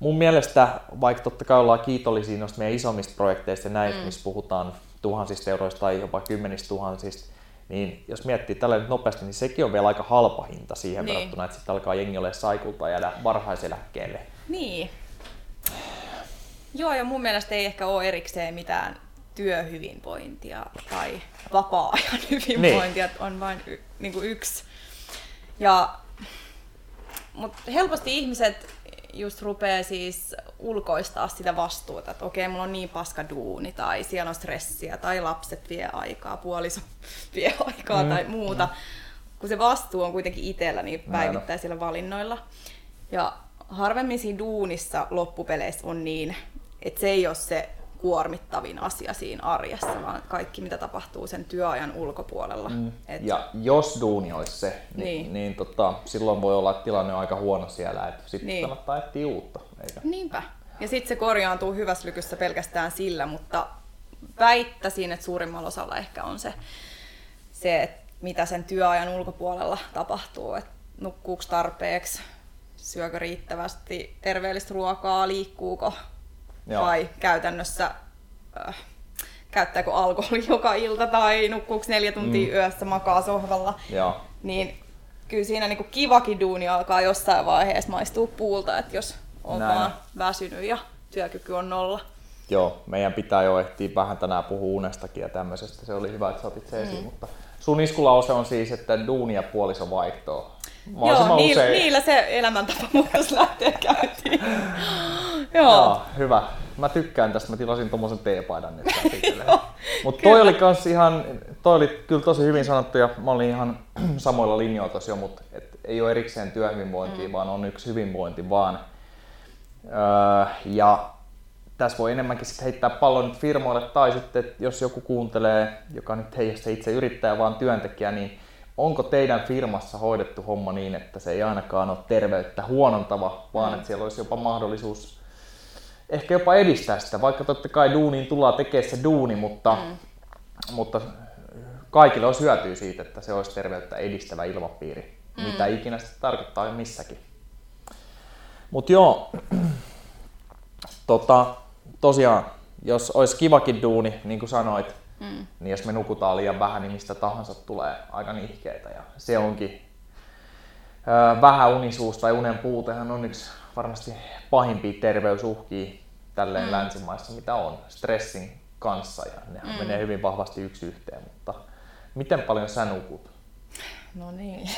mun mielestä, vaikka totta kai ollaan kiitollisia noista meidän isommista projekteista ja näistä, mm. missä puhutaan tuhansista euroista tai jopa kymmenistä tuhansista, niin jos miettii tällä nyt nopeasti, niin sekin on vielä aika halpa hinta siihen niin. verrattuna, että sitten alkaa jengi ole saikulta jäädä varhaiseläkkeelle. Niin. Joo, ja mun mielestä ei ehkä ole erikseen mitään työhyvinvointia tai vapaa-ajan hyvinvointia, niin. on vain y- niin kuin yksi. Ja, mutta helposti ihmiset just rupeaa siis ulkoistaa sitä vastuuta, että okei, mulla on niin paska duuni, tai siellä on stressiä, tai lapset vie aikaa, puoliso vie aikaa mm. tai muuta. Kun se vastuu on kuitenkin itsellä niin päivittäisillä valinnoilla. Ja harvemmin siinä duunissa loppupeleissä on niin, että se ei ole se kuormittavin asia siinä arjessa, vaan kaikki mitä tapahtuu sen työajan ulkopuolella. Mm. Et... Ja jos duuni olisi se, niin, niin. niin tota, silloin voi olla, että tilanne on aika huono siellä, että sitten niin. kannattaa etsiä uutta. Eikä? Niinpä. Ja sitten se korjaantuu hyvässä lykyssä pelkästään sillä, mutta väittäisin, että suurimmalla osalla ehkä on se, se että mitä sen työajan ulkopuolella tapahtuu, että nukkuuko tarpeeksi, syökö riittävästi terveellistä ruokaa, liikkuuko Joo. vai käytännössä äh, käyttääkö alkoholi joka ilta tai nukkuuko neljä tuntia mm. yössä, makaa sohvalla, Joo. niin kyllä siinä niinku kivakin duuni alkaa jossain vaiheessa maistua puulta, että jos on Näin. vaan väsynyt ja työkyky on nolla. Joo, meidän pitää jo ehtiä vähän tänään puhua unestakin ja tämmöisestä. Se oli hyvä, että sä otit se mm. esiin, mutta sun iskulause on siis, että duuni ja puoliso vaihtoo. Joo, niillä, usein. niillä se elämäntapa muutos lähtee käyntiin. Joo. Joo, hyvä. Mä tykkään tästä, mä tilasin tommosen teepaidan nyt Mutta toi oli kans ihan, toi oli kyllä tosi hyvin sanottu ja mä olin ihan samoilla linjoilla tossa jo, mutta et ei ole erikseen työhyvinvointia, mm. vaan on yksi hyvinvointi vaan. Öö, ja tässä voi enemmänkin sit heittää pallon nyt firmoille tai sitten, että jos joku kuuntelee, joka nyt ei ole itse yrittäjä vaan työntekijä, niin onko teidän firmassa hoidettu homma niin, että se ei ainakaan ole terveyttä huonontava, vaan mm. että siellä olisi jopa mahdollisuus ehkä jopa edistää sitä, vaikka totta kai duuniin tullaan tekemään se duuni, mutta, mm. mutta kaikille olisi hyötyä siitä, että se olisi terveyttä edistävä ilmapiiri, mm. mitä ikinä se tarkoittaa missäkin. Mutta joo, tota, tosiaan, jos olisi kivakin duuni, niin kuin sanoit, mm. niin jos me nukutaan liian vähän, niin mistä tahansa tulee aika nihkeitä. Ja se onkin ö, vähäunisuus tai unen puutehan on yksi varmasti pahimpia terveysuhkia tälleen mm. länsimaissa, mitä on stressin kanssa ja ne mm. menee hyvin vahvasti yksi yhteen, mutta miten paljon sä nukut? No niin.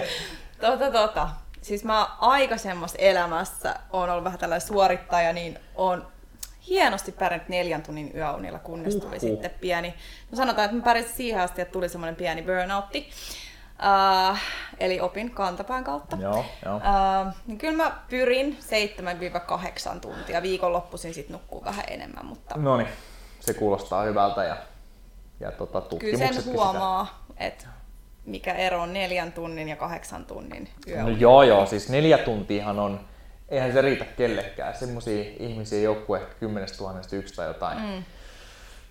tota, tota. Siis mä aikaisemmassa elämässä on ollut vähän tällainen suorittaja, niin on hienosti pärjännyt neljän tunnin yöunilla, kunnes tuli uh-huh. sitten pieni. No sanotaan, että mä pärjäsin siihen asti, että tuli semmoinen pieni burnoutti. Uh, eli opin kantapään kautta. Joo, joo. Uh, niin kyllä mä pyrin 7-8 tuntia. Viikonloppuisin sitten nukkuu vähän enemmän. Mutta... No niin, se kuulostaa hyvältä ja, ja tota, Kyllä sen huomaa, että mikä ero on neljän tunnin ja kahdeksan tunnin yö. No joo, joo, siis neljä tuntiahan on, eihän se riitä kellekään. Semmoisia ihmisiä joku ehkä 10 000 yksi tai jotain. Mm.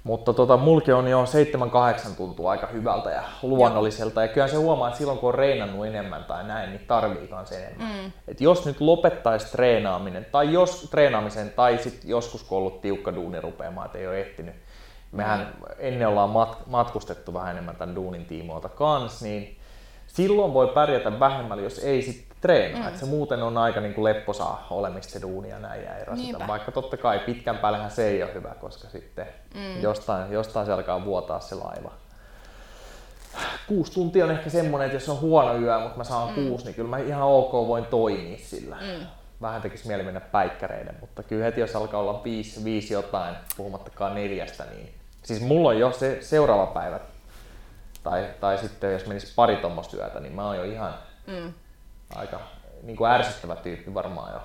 Mutta tota, mulki on jo 7-8 tuntuu aika hyvältä ja luonnolliselta. Ja kyllä se huomaa, että silloin kun on reinannut enemmän tai näin, niin tarvii se enemmän. Mm. Et jos nyt lopettaisi treenaaminen, tai jos treenaamisen, tai sitten joskus kun on ollut tiukka duuni rupeamaan, että ei ole ehtinyt. Mehän mm. ennen ollaan mat- matkustettu vähän enemmän tämän duunin tiimoilta kanssa, niin silloin voi pärjätä vähemmällä, jos ei sitten treenaa. Mm. Et se muuten on aika niin kuin lepposaa olemista se duuni ja näin ja ei rasita. Vaikka totta kai pitkän päällähän se ei ole hyvä, koska sitten mm. jostain, jostain se alkaa vuotaa se laiva. Kuusi tuntia on ehkä semmoinen, että jos on huono yö, mutta mä saan mm. kuusi, niin kyllä mä ihan ok voin toimia sillä. Mm. Vähän tekisi mieli mennä päikkäreiden, mutta kyllä heti jos alkaa olla viisi, viisi jotain, puhumattakaan neljästä, niin siis mulla on jo se seuraava päivä, tai, tai sitten jos menisi pari tuommoista yötä, niin mä oon jo ihan mm aika niin kuin ärsyttävä tyyppi varmaan jo.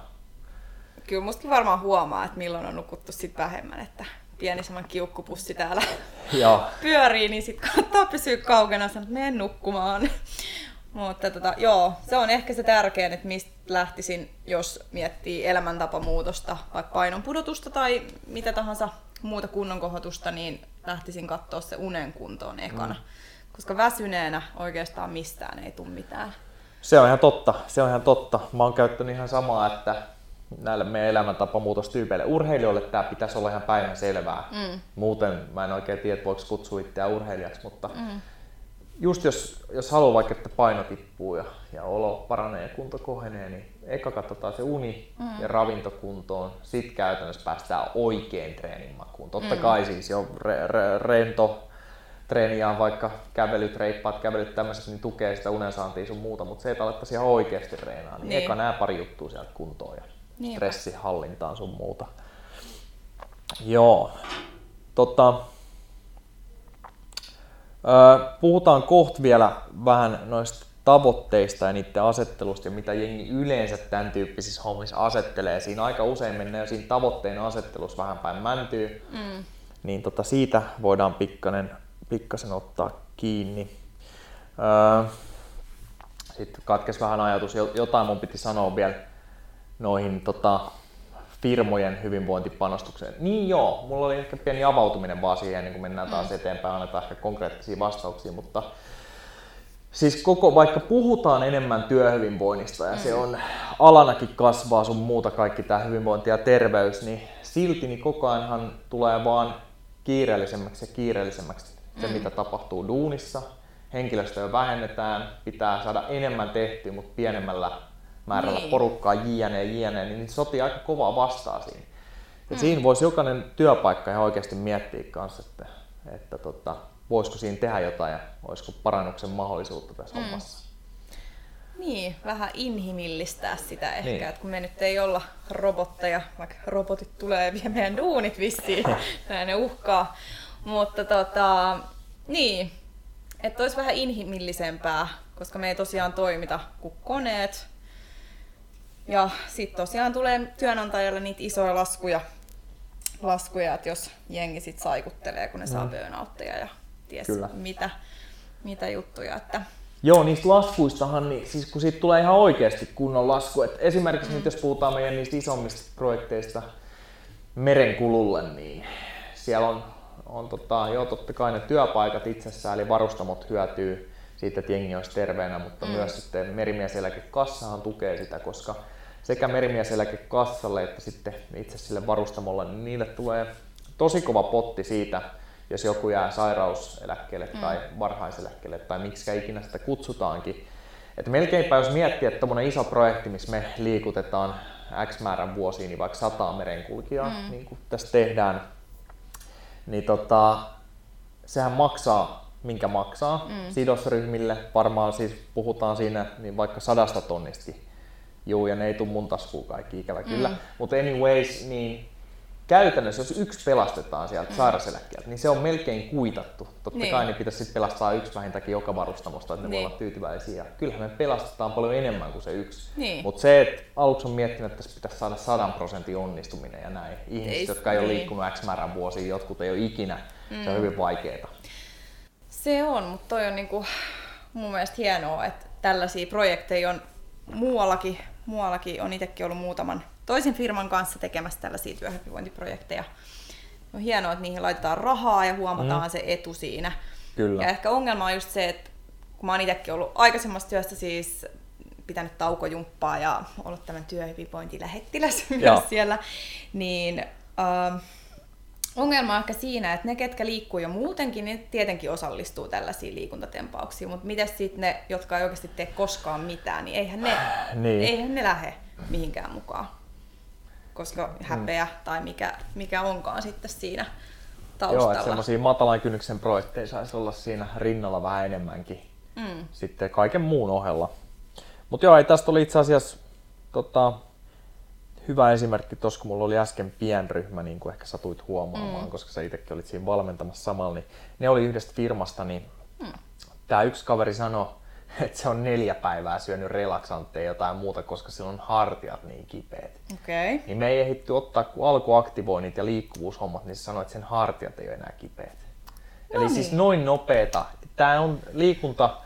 Kyllä musta varmaan huomaa, että milloin on nukuttu sit vähemmän, että pieni semmoinen kiukkupussi täällä Joo. pyörii, niin sitten kannattaa pysyä kaukana ja että menen nukkumaan. Mutta tota, joo, se on ehkä se tärkein, että mistä lähtisin, jos miettii elämäntapamuutosta, vaikka painon pudotusta tai mitä tahansa muuta kunnon kohotusta, niin lähtisin katsoa se unen kuntoon ekana. Mm. Koska väsyneenä oikeastaan mistään ei tule mitään. Se on ihan totta, se on ihan totta. Mä oon käyttänyt ihan samaa, että näille meidän elämäntapamuutostyypeille. Urheilijoille tämä pitäisi olla ihan päivän selvää. Mm. Muuten mä en oikein tiedä, voiko kutsua itseään urheilijaksi, mutta mm. just jos, jos haluaa vaikka, että paino tippuu ja, ja olo paranee ja kunto kohenee, niin eka katsotaan se uni mm. ja ravintokuntoon. Sitten käytännössä päästään oikein treenin makuun. Totta mm. kai siis jo re, re, rento, treeniä vaikka kävelyt, reippaat kävelyt tämmöiset, niin tukee sitä unensaantia sun muuta, mutta se, että alettaisiin ihan oikeasti treenaa, niin, niin. eka nämä pari juttua sieltä kuntoon ja Niinpä. stressihallintaan sun muuta. Joo. Tota, puhutaan kohta vielä vähän noista tavoitteista ja niiden asettelusta ja mitä jengi yleensä tämän tyyppisissä hommissa asettelee. Siinä aika usein mennään siinä tavoitteen asettelussa vähän päin mäntyy. Mm. Niin tota, siitä voidaan pikkainen pikkasen ottaa kiinni. Öö, sitten katkes vähän ajatus, jotain mun piti sanoa vielä noihin tota, firmojen hyvinvointipanostukseen. Niin joo, mulla oli ehkä pieni avautuminen vaan siihen, niin kun mennään taas mm. eteenpäin, annetaan ehkä konkreettisia vastauksia, mutta siis koko, vaikka puhutaan enemmän työhyvinvoinnista ja se mm. on alanakin kasvaa sun muuta kaikki tämä hyvinvointi ja terveys, niin silti niin koko ajanhan tulee vaan kiireellisemmäksi ja kiireellisemmäksi se mm. mitä tapahtuu duunissa. Henkilöstöä vähennetään, pitää saada enemmän tehtyä, mutta pienemmällä määrällä niin. porukkaa jne, jne, niin sotii aika kovaa vastaa siinä. Ja mm. siinä voisi jokainen työpaikka ihan oikeasti miettiä kanssa, että, että tota, voisiko siinä tehdä jotain ja olisiko parannuksen mahdollisuutta tässä mm. hommassa. niin, vähän inhimillistää sitä ehkä, niin. että kun me nyt ei olla robotteja, vaikka robotit tulee ja vie meidän duunit vissiin, näin ne uhkaa. Mutta tota, niin, että olisi vähän inhimillisempää, koska me ei tosiaan toimita kuin koneet. Ja sitten tosiaan tulee työnantajalle niitä isoja laskuja, laskuja että jos jengi sit saikuttelee, kun ne saa Mm. burnoutteja ja ties Kyllä. mitä, mitä juttuja. Että, Joo, niistä laskuistahan, niin, siis kun siitä tulee ihan oikeasti kunnon lasku. Et esimerkiksi nyt jos puhutaan meidän niistä isommista projekteista merenkululle, niin siellä on, on tota, joo, totta kai ne työpaikat itsessään, eli varustamot hyötyy siitä, että jengi olisi terveenä, mutta mm. myös sitten merimieseläkekassahan tukee sitä, koska sekä merimieseläkekassalle että sitten itse sille varustamolle, niin niille tulee tosi kova potti siitä, jos joku jää sairauseläkkeelle mm. tai varhaiseläkkeelle tai miksi ikinä sitä kutsutaankin. Että melkeinpä jos miettii, että tommonen iso projekti, missä me liikutetaan X määrän vuosiin, niin vaikka sataa merenkulkijaa, mm. niin kuin tässä tehdään, niin tota, sehän maksaa, minkä maksaa mm. sidosryhmille. Varmaan siis puhutaan siinä niin vaikka sadasta tonnistakin. Juu, ja ne ei tule mun taskuun kaikki, ikävä kyllä. Mm. Mutta anyways, niin käytännössä jos yksi pelastetaan sieltä mm. sairaseläkkeeltä, niin se on melkein kuitattu. Totta Niin. kai niin pitäisi sitten pelastaa yksi vähintäänkin joka varustamosta, että ne Niin. voi olla tyytyväisiä. Ja Kyllähän me pelastetaan paljon enemmän kuin se yksi. Niin. Mutta se, että aluksi on miettinyt, että tässä pitäisi saada sadan prosentin onnistuminen ja näin. Ihmiset, Ei- jotka ei ole niin. liikkunut X määrän vuosia, jotkut ei ole ikinä. Mm. Se on hyvin vaikeaa. Se on, mutta toi on niinku mun mielestä hienoa, että tällaisia projekteja on muuallakin. Muuallakin on itsekin ollut muutaman toisen firman kanssa tekemässä tällaisia työhyvinvointiprojekteja. On hienoa, että niihin laitetaan rahaa ja huomataan mm. se etu siinä. Kyllä. Ja ehkä ongelma on just se, että kun mä oon itsekin ollut aikaisemmassa työssä siis pitänyt taukojumppaa ja ollut tämän työhyvinvointilähettiläs myös siellä, niin ähm, ongelma on ehkä siinä, että ne, ketkä liikkuu jo muutenkin, niin tietenkin osallistuu tällaisiin liikuntatempauksiin, mutta miten sitten ne, jotka ei oikeasti tee koskaan mitään, niin eihän ne, Niin. eihän ne lähde mihinkään mukaan. Koska häpeä tai mikä, mikä onkaan sitten siinä Joo, että taustalla. semmoisia matalan kynnyksen projekteja saisi olla siinä rinnalla vähän enemmänkin. Mm. Sitten kaiken muun ohella. Mutta joo, ei tästä oli itse asiassa tota, hyvä esimerkki tuossa, kun mulla oli äsken pienryhmä, niin kuin ehkä satuit huomaamaan, mm. koska sä itsekin olit siinä valmentamassa samalla, niin ne oli yhdestä firmasta, niin mm. tämä yksi kaveri sanoi, että se on neljä päivää syönyt relaksantteja jotain muuta, koska sillä on hartiat niin kipeät. Okei. Okay. Niin me ei ehditty ottaa, kun alkuaktivoinnit ja liikkuvuushommat, niin se sanoi, että sen hartiat ei ole enää kipeät. Eli niin. siis noin nopeeta. Tämä on liikunta,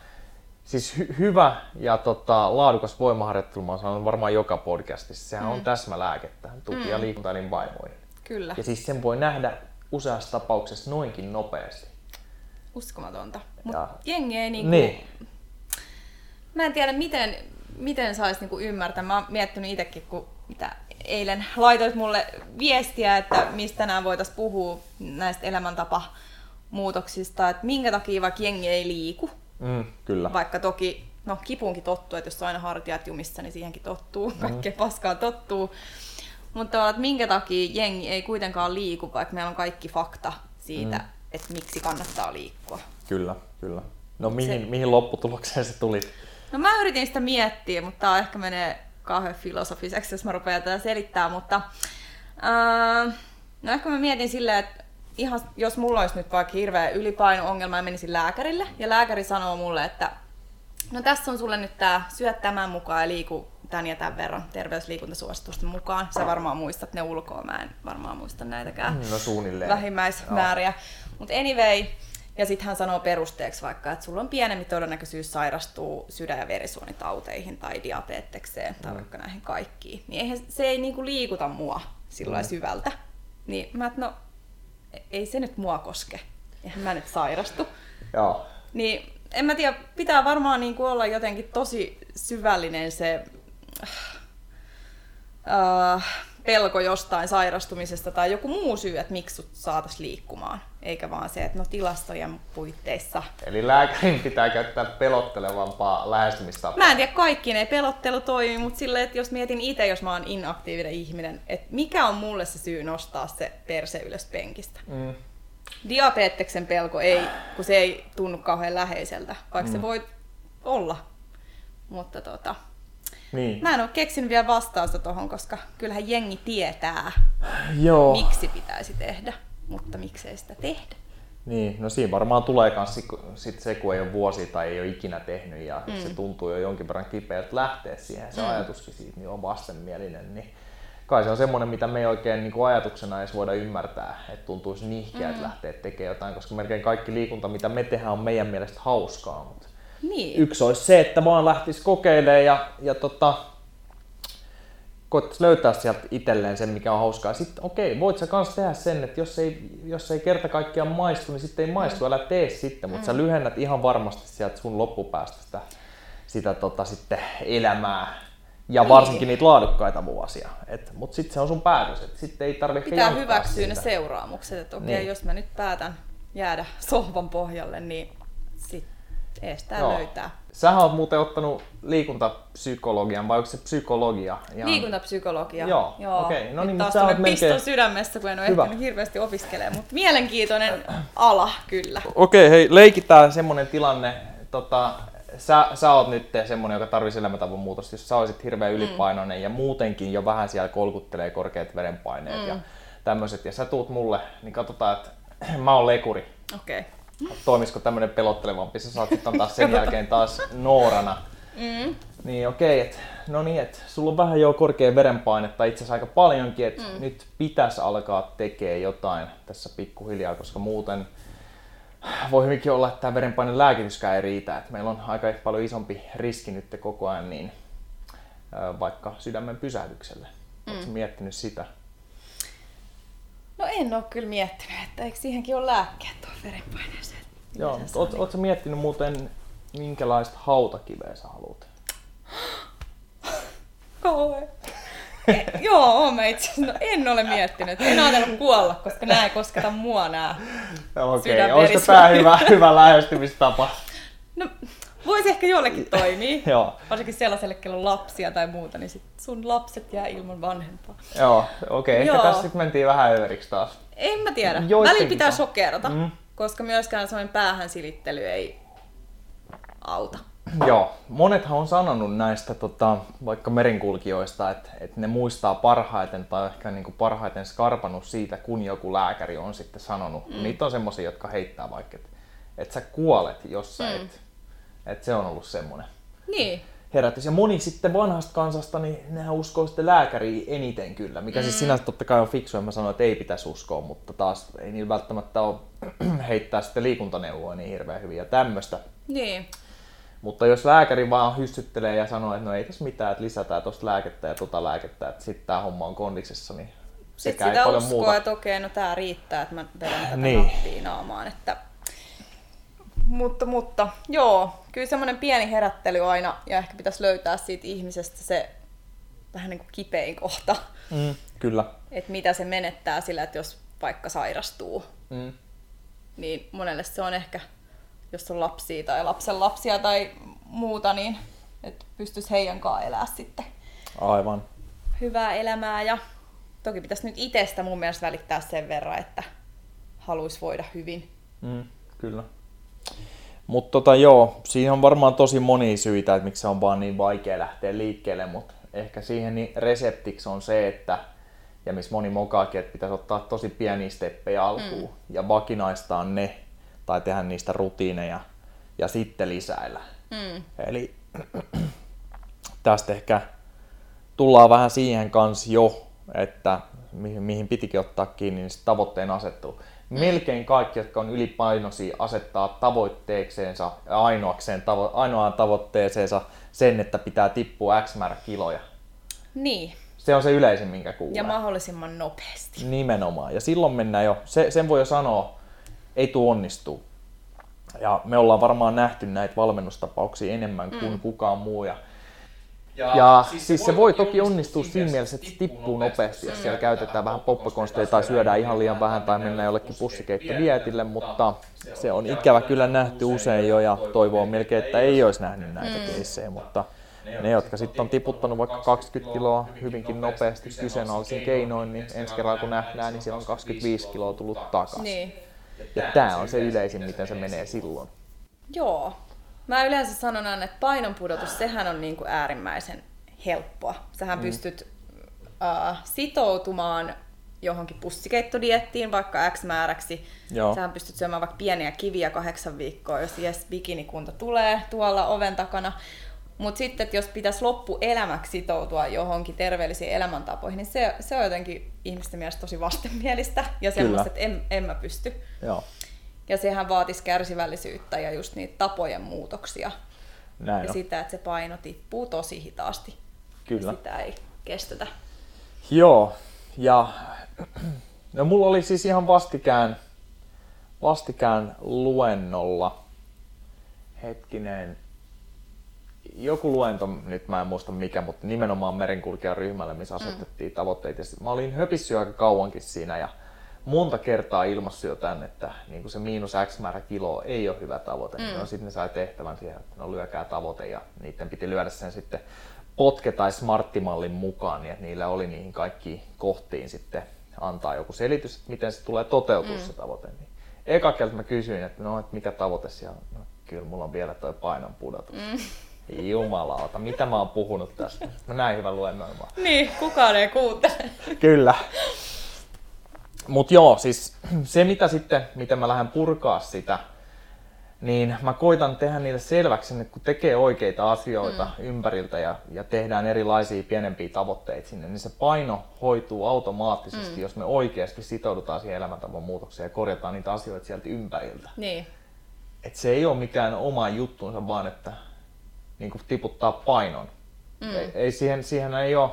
siis hy- hyvä ja tota, laadukas voimaharjoittelu, mä oon sanonut varmaan joka podcastissa, sehän mm. on täsmälääkettä tuki- ja liikuntaelinvaivoihin. Kyllä. Ja siis sen voi nähdä useassa tapauksessa noinkin nopeasti. Uskomatonta. Mutta jengi ei niinku... Niin. Mä en tiedä, miten, miten saisi niinku ymmärtää. Mä oon miettinyt itsekin, kun mitä eilen laitoit mulle viestiä, että mistä tänään voitaisiin puhua näistä elämäntapamuutoksista, että minkä takia vaikka jengi ei liiku. Mm, kyllä. Vaikka toki, no kipuunkin tottuu, että jos on aina hartiat jumissa, niin siihenkin tottuu, kaikkeen paskaan tottuu. Mutta että minkä takia jengi ei kuitenkaan liiku, vaikka meillä on kaikki fakta siitä, mm. että miksi kannattaa liikkua. Kyllä, kyllä. No mihin, Se- mihin lopputulokseen se tuli? No mä yritin sitä miettiä, mutta tää ehkä menee kauhean filosofiseksi, jos mä rupean tätä selittää, mutta ää, no ehkä mä mietin silleen, että ihan, jos mulla olisi nyt vaikka hirveä ylipaino-ongelma ja menisin lääkärille, ja lääkäri sanoo mulle, että no tässä on sulle nyt tää, syöt tämän mukaan ja liiku tän ja tämän verran terveysliikuntasuositusten mukaan. Sä varmaan muistat ne ulkoa, mä en varmaan muista näitäkään No suunnilleen. vähimmäismääriä. Mutta anyway, ja sitten hän sanoo perusteeksi vaikka, että sulla on pienempi todennäköisyys sairastua sydän- ja verisuonitauteihin tai diabetekseen tai vaikka näihin kaikkiin. Niin eihän, se ei niinku liikuta mua sillä mm. syvältä. Niin mä et, no, ei se nyt mua koske. Eihän mä nyt sairastu. Joo. Niin en mä tiedä, pitää varmaan niinku olla jotenkin tosi syvällinen se äh, pelko jostain sairastumisesta tai joku muu syy, että miksi sut saatas liikkumaan. Eikä vaan se, että no tilastojen puitteissa. Eli lääkärin pitää käyttää pelottelevampaa lähestymistapaa. Mä en tiedä, kaikki ne pelottelu toimii, mutta silleen, että jos mietin itse, jos mä oon inaktiivinen ihminen, että mikä on mulle se syy nostaa se perse ylös penkistä. Mm. Diabeteksen pelko ei, kun se ei tunnu kauhean läheiseltä, vaikka mm. se voi olla. Mutta tota, Niin. mä en ole keksinyt vielä vastausta tuohon, koska kyllähän jengi tietää, Joo. miksi pitäisi tehdä, mutta miksei sitä tehdä. Niin, no siinä varmaan tulee kans sit- se, kun ei ole vuosi tai ei ole ikinä tehnyt ja mm. se tuntuu jo jonkin verran kipeältä lähteä siihen, se mm. ajatuskin siitä niin on vastenmielinen, niin kai se on semmoinen, mitä me ei oikein niin kuin ajatuksena edes voida ymmärtää, että tuntuisi nihkeältä mm. lähteä tekemään jotain, koska melkein kaikki liikunta, mitä me tehdään, on meidän mielestä hauskaa. Mutta Niin. yksi olisi se, että vaan lähtisi kokeilemaan ja, ja tota, koettaisi löytää sieltä itselleen sen, mikä on hauskaa. Sitten okei, voit sä kans tehdä sen, että jos ei, jos ei kerta kaikkiaan maistu, niin sitten ei maistu, älä tee sitten, mutta sä lyhennät ihan varmasti sieltä sun loppupäästä sitä, sitä tota, sitten elämää ja Niin. varsinkin niitä laadukkaita vuosia. Mutta sitten se on sun päätös, että sitten ei tarvitse Pitää hyväksyä ne siitä. seuraamukset, että okei, Niin. jos mä nyt päätän jäädä sohvan pohjalle, niin sit ees tää Joo. löytää. Sähän oot muuten ottanut liikuntapsykologian, vai onko se psykologia? Ihan- Liikuntapsykologia. Joo, okei. No Nyt niin, taas sä tämmönen melkein- piston sydämessä, kun en ole Hyvä. ehtinyt hirveästi opiskelemaan, mutta mielenkiintoinen ala kyllä. Okei, hei, leikitään semmonen tilanne, tota, sä, sä oot nyt semmonen, joka tarvitsee elämäntavun muutosta, jos sä olisit hirveän ylipainoinen ja muutenkin jo vähän siellä kolkuttelee korkeat verenpaineet mm. ja tämmöiset, ja sä tuut mulle, niin katsotaan, että mä oon lekuri. Okei. Okay. Toimisiko tämmönen pelottelevampi, sä saat sitten taas sen jälkeen taas Noorana. Mm. Niin okei, et, no niin, että sulla on vähän jo korkea verenpainetta, itse asiassa aika paljonkin, että mm. nyt pitäisi alkaa tekemään jotain tässä pikkuhiljaa, koska muuten voi hyvinkin olla, että tämä verenpaineen lääkityskään ei riitä. että meillä on aika paljon isompi riski nyt koko ajan niin, vaikka sydämen pysähdykselle. Mm. Oletko miettinyt sitä? No en ole kyllä miettinyt, että eikö siihenkin ole lääkkeet tuon verenpaineeseen. Joo, mutta oot, ootko miettinyt muuten, minkälaista hautakiveä sä haluat? Kauhe. E, joo, oon mä itse asiassa. No, en ole miettinyt. En ajatellut kuolla, koska nämä ei kosketa mua nää. Okei, Sydänverisuoni. olisiko tämä hyvä, hyvä lähestymistapa? No, voisi ehkä jollekin toimia. Joo. Varsinkin sellaiselle, kello on lapsia tai muuta, niin sit sun lapset jää ilman vanhempaa. Joo, okei. Okay. Ehkä tässä sitten mentiin vähän överiksi taas. En mä tiedä. Joistenkin Välillä pitää sokerata, Mm. koska myöskään sellainen päähän silittely ei auta. Joo, monethan on sanonut näistä tota, vaikka merenkulkijoista, että, että ne muistaa parhaiten tai ehkä niin kuin parhaiten skarpannut siitä, kun joku lääkäri on sitten sanonut. Mm. Niitä on semmoisia, jotka heittää vaikka, että, että sä kuolet, jos sä mm. et. Että se on ollut semmoinen Niin. herätys. Ja moni sitten vanhasta kansasta, niin nehän uskoo sitten lääkäriä eniten kyllä, mikä mm. siis sinänsä totta kai on fiksu, mä sanoin, että ei pitäisi uskoa, mutta taas ei niillä välttämättä ole heittää sitten liikuntaneuvoja niin hirveän hyvin ja tämmöistä. Niin. Mutta jos lääkäri vaan hyssyttelee ja sanoo, että no ei tässä mitään, että lisätään tuosta lääkettä ja tota lääkettä, että sitten tämä homma on kondiksessa, niin Sitten sekään ei sitä paljon uskoo, muuta. että okei, no tää riittää, että mä vedän tätä Niin. nappia naamaan. Että... Mutta, mutta, joo, kyllä semmoinen pieni herättely aina, ja ehkä pitäisi löytää siitä ihmisestä se vähän niin kuin kipein kohta, Mm, kyllä. että mitä se menettää sillä, että jos vaikka sairastuu, Mm. niin monelle se on ehkä, jos on lapsia tai lapsen lapsia tai muuta, niin että pystyisi heidän kanssaan elää sitten Aivan. hyvää elämää ja toki pitäisi nyt itsestä mun mielestä välittää sen verran, että haluaisi voida hyvin. Mm, kyllä. Mutta tota, joo, siihen on varmaan tosi monia syitä, että miksi se on vaan niin vaikea lähteä liikkeelle, mutta ehkä siihen niin reseptiksi on se, että ja missä moni mokaakin, että pitäisi ottaa tosi pieniä steppejä alkuun mm. ja vakinaistaa ne tai tehdä niistä rutiineja ja sitten lisäillä. Mm. Eli tästä ehkä tullaan vähän siihen kanssa jo, että mihin, mihin pitikin ottaa kiinni, niin tavoitteen asettuu. Melkein kaikki, jotka on ylipainoisia, asettaa tavoitteekseensa ainoakseen tavo- ainoaan tavoitteeseensa sen, että pitää tippua X määrä kiloja. Niin, Se on se yleisin, minkä kuulee. ja mahdollisimman nopeasti. Nimenomaan. Ja silloin mennään jo, se, sen voi jo sanoa, ei tuu onnistuu. Ja me ollaan varmaan nähty näitä valmennustapauksia enemmän kuin mm. kukaan muu. Ja, ja siis, siis se voi toki onnistua siinä mielessä, että se tippuu nopeasti, jos siellä käytetään vähän poppakonsteja tai syödään ihan liian vähän tai mennään jollekin pussikeittovietille, mutta se on ikävä kyllä nähty usein jo ja toivoo melkein, että ei olisi nähnyt näitä keissejä, mutta ne, jotka sitten on tiputtanut vaikka 20 kiloa hyvinkin nopeasti kyseenalaisin keinoin, niin ensi kerralla kun nähdään, niin siellä on 25 kiloa tullut takaisin. Niin. Ja tämä on se yleisin, miten se menee silloin. Joo. Mä yleensä sanon aina, että painonpudotus, sehän on niin kuin äärimmäisen helppoa. Sähän mm. pystyt uh, sitoutumaan johonkin pussikeittodiettiin vaikka X määräksi. Joo. Sähän pystyt syömään vaikka pieniä kiviä kahdeksan viikkoa, jos jes bikinikunta tulee tuolla oven takana. Mutta sitten, että jos pitäisi loppuelämäksi sitoutua johonkin terveellisiin elämäntapoihin, niin se, se on jotenkin ihmisten mielestä tosi vastenmielistä ja semmoista, että en, en mä pysty. Joo. Ja sehän vaatisi kärsivällisyyttä ja just niitä tapojen muutoksia. Näin ja on. sitä, että se paino tippuu tosi hitaasti. Kyllä. Sitä ei kestetä. Joo, ja no mulla oli siis ihan vastikään, vastikään luennolla, hetkinen, joku luento, nyt mä en muista mikä, mutta nimenomaan merenkulkijaryhmälle, missä asetettiin mm. tavoitteita. Mä olin höpissy aika kauankin siinä ja monta kertaa ilmassu jo tämän, että niin kuin se miinus X määrä kiloa ei ole hyvä tavoite. Mm. No, sitten ne sai tehtävän siihen, että no lyökää tavoite ja niiden piti lyödä sen sitten potke- tai smarttimallin mukaan, niin että niillä oli niihin kaikkiin kohtiin sitten antaa joku selitys, että miten se tulee toteutua mm. se tavoite. Niin eka kerta mä kysyin, että no, että mikä tavoite siellä on. No, kyllä mulla on vielä toi painon pudotus. Mm. Jumalauta, mitä mä oon puhunut tästä? Mä näin hyvän luennoimaan. Niin, kukaan ei kuuntele. Kyllä. Mutta joo, siis se mitä sitten, miten mä lähden purkaa sitä, niin mä koitan tehdä niille selväksi, että kun tekee oikeita asioita mm. ympäriltä ja, ja tehdään erilaisia pienempiä tavoitteita sinne, niin se paino hoituu automaattisesti, mm. jos me oikeasti sitoudutaan siihen elämäntavan muutokseen ja korjataan niitä asioita sieltä ympäriltä. Niin. Et se ei ole mikään oma juttunsa, vaan että niin tiputtaa painon. Mm. Ei, ei siihen, siihen ei ole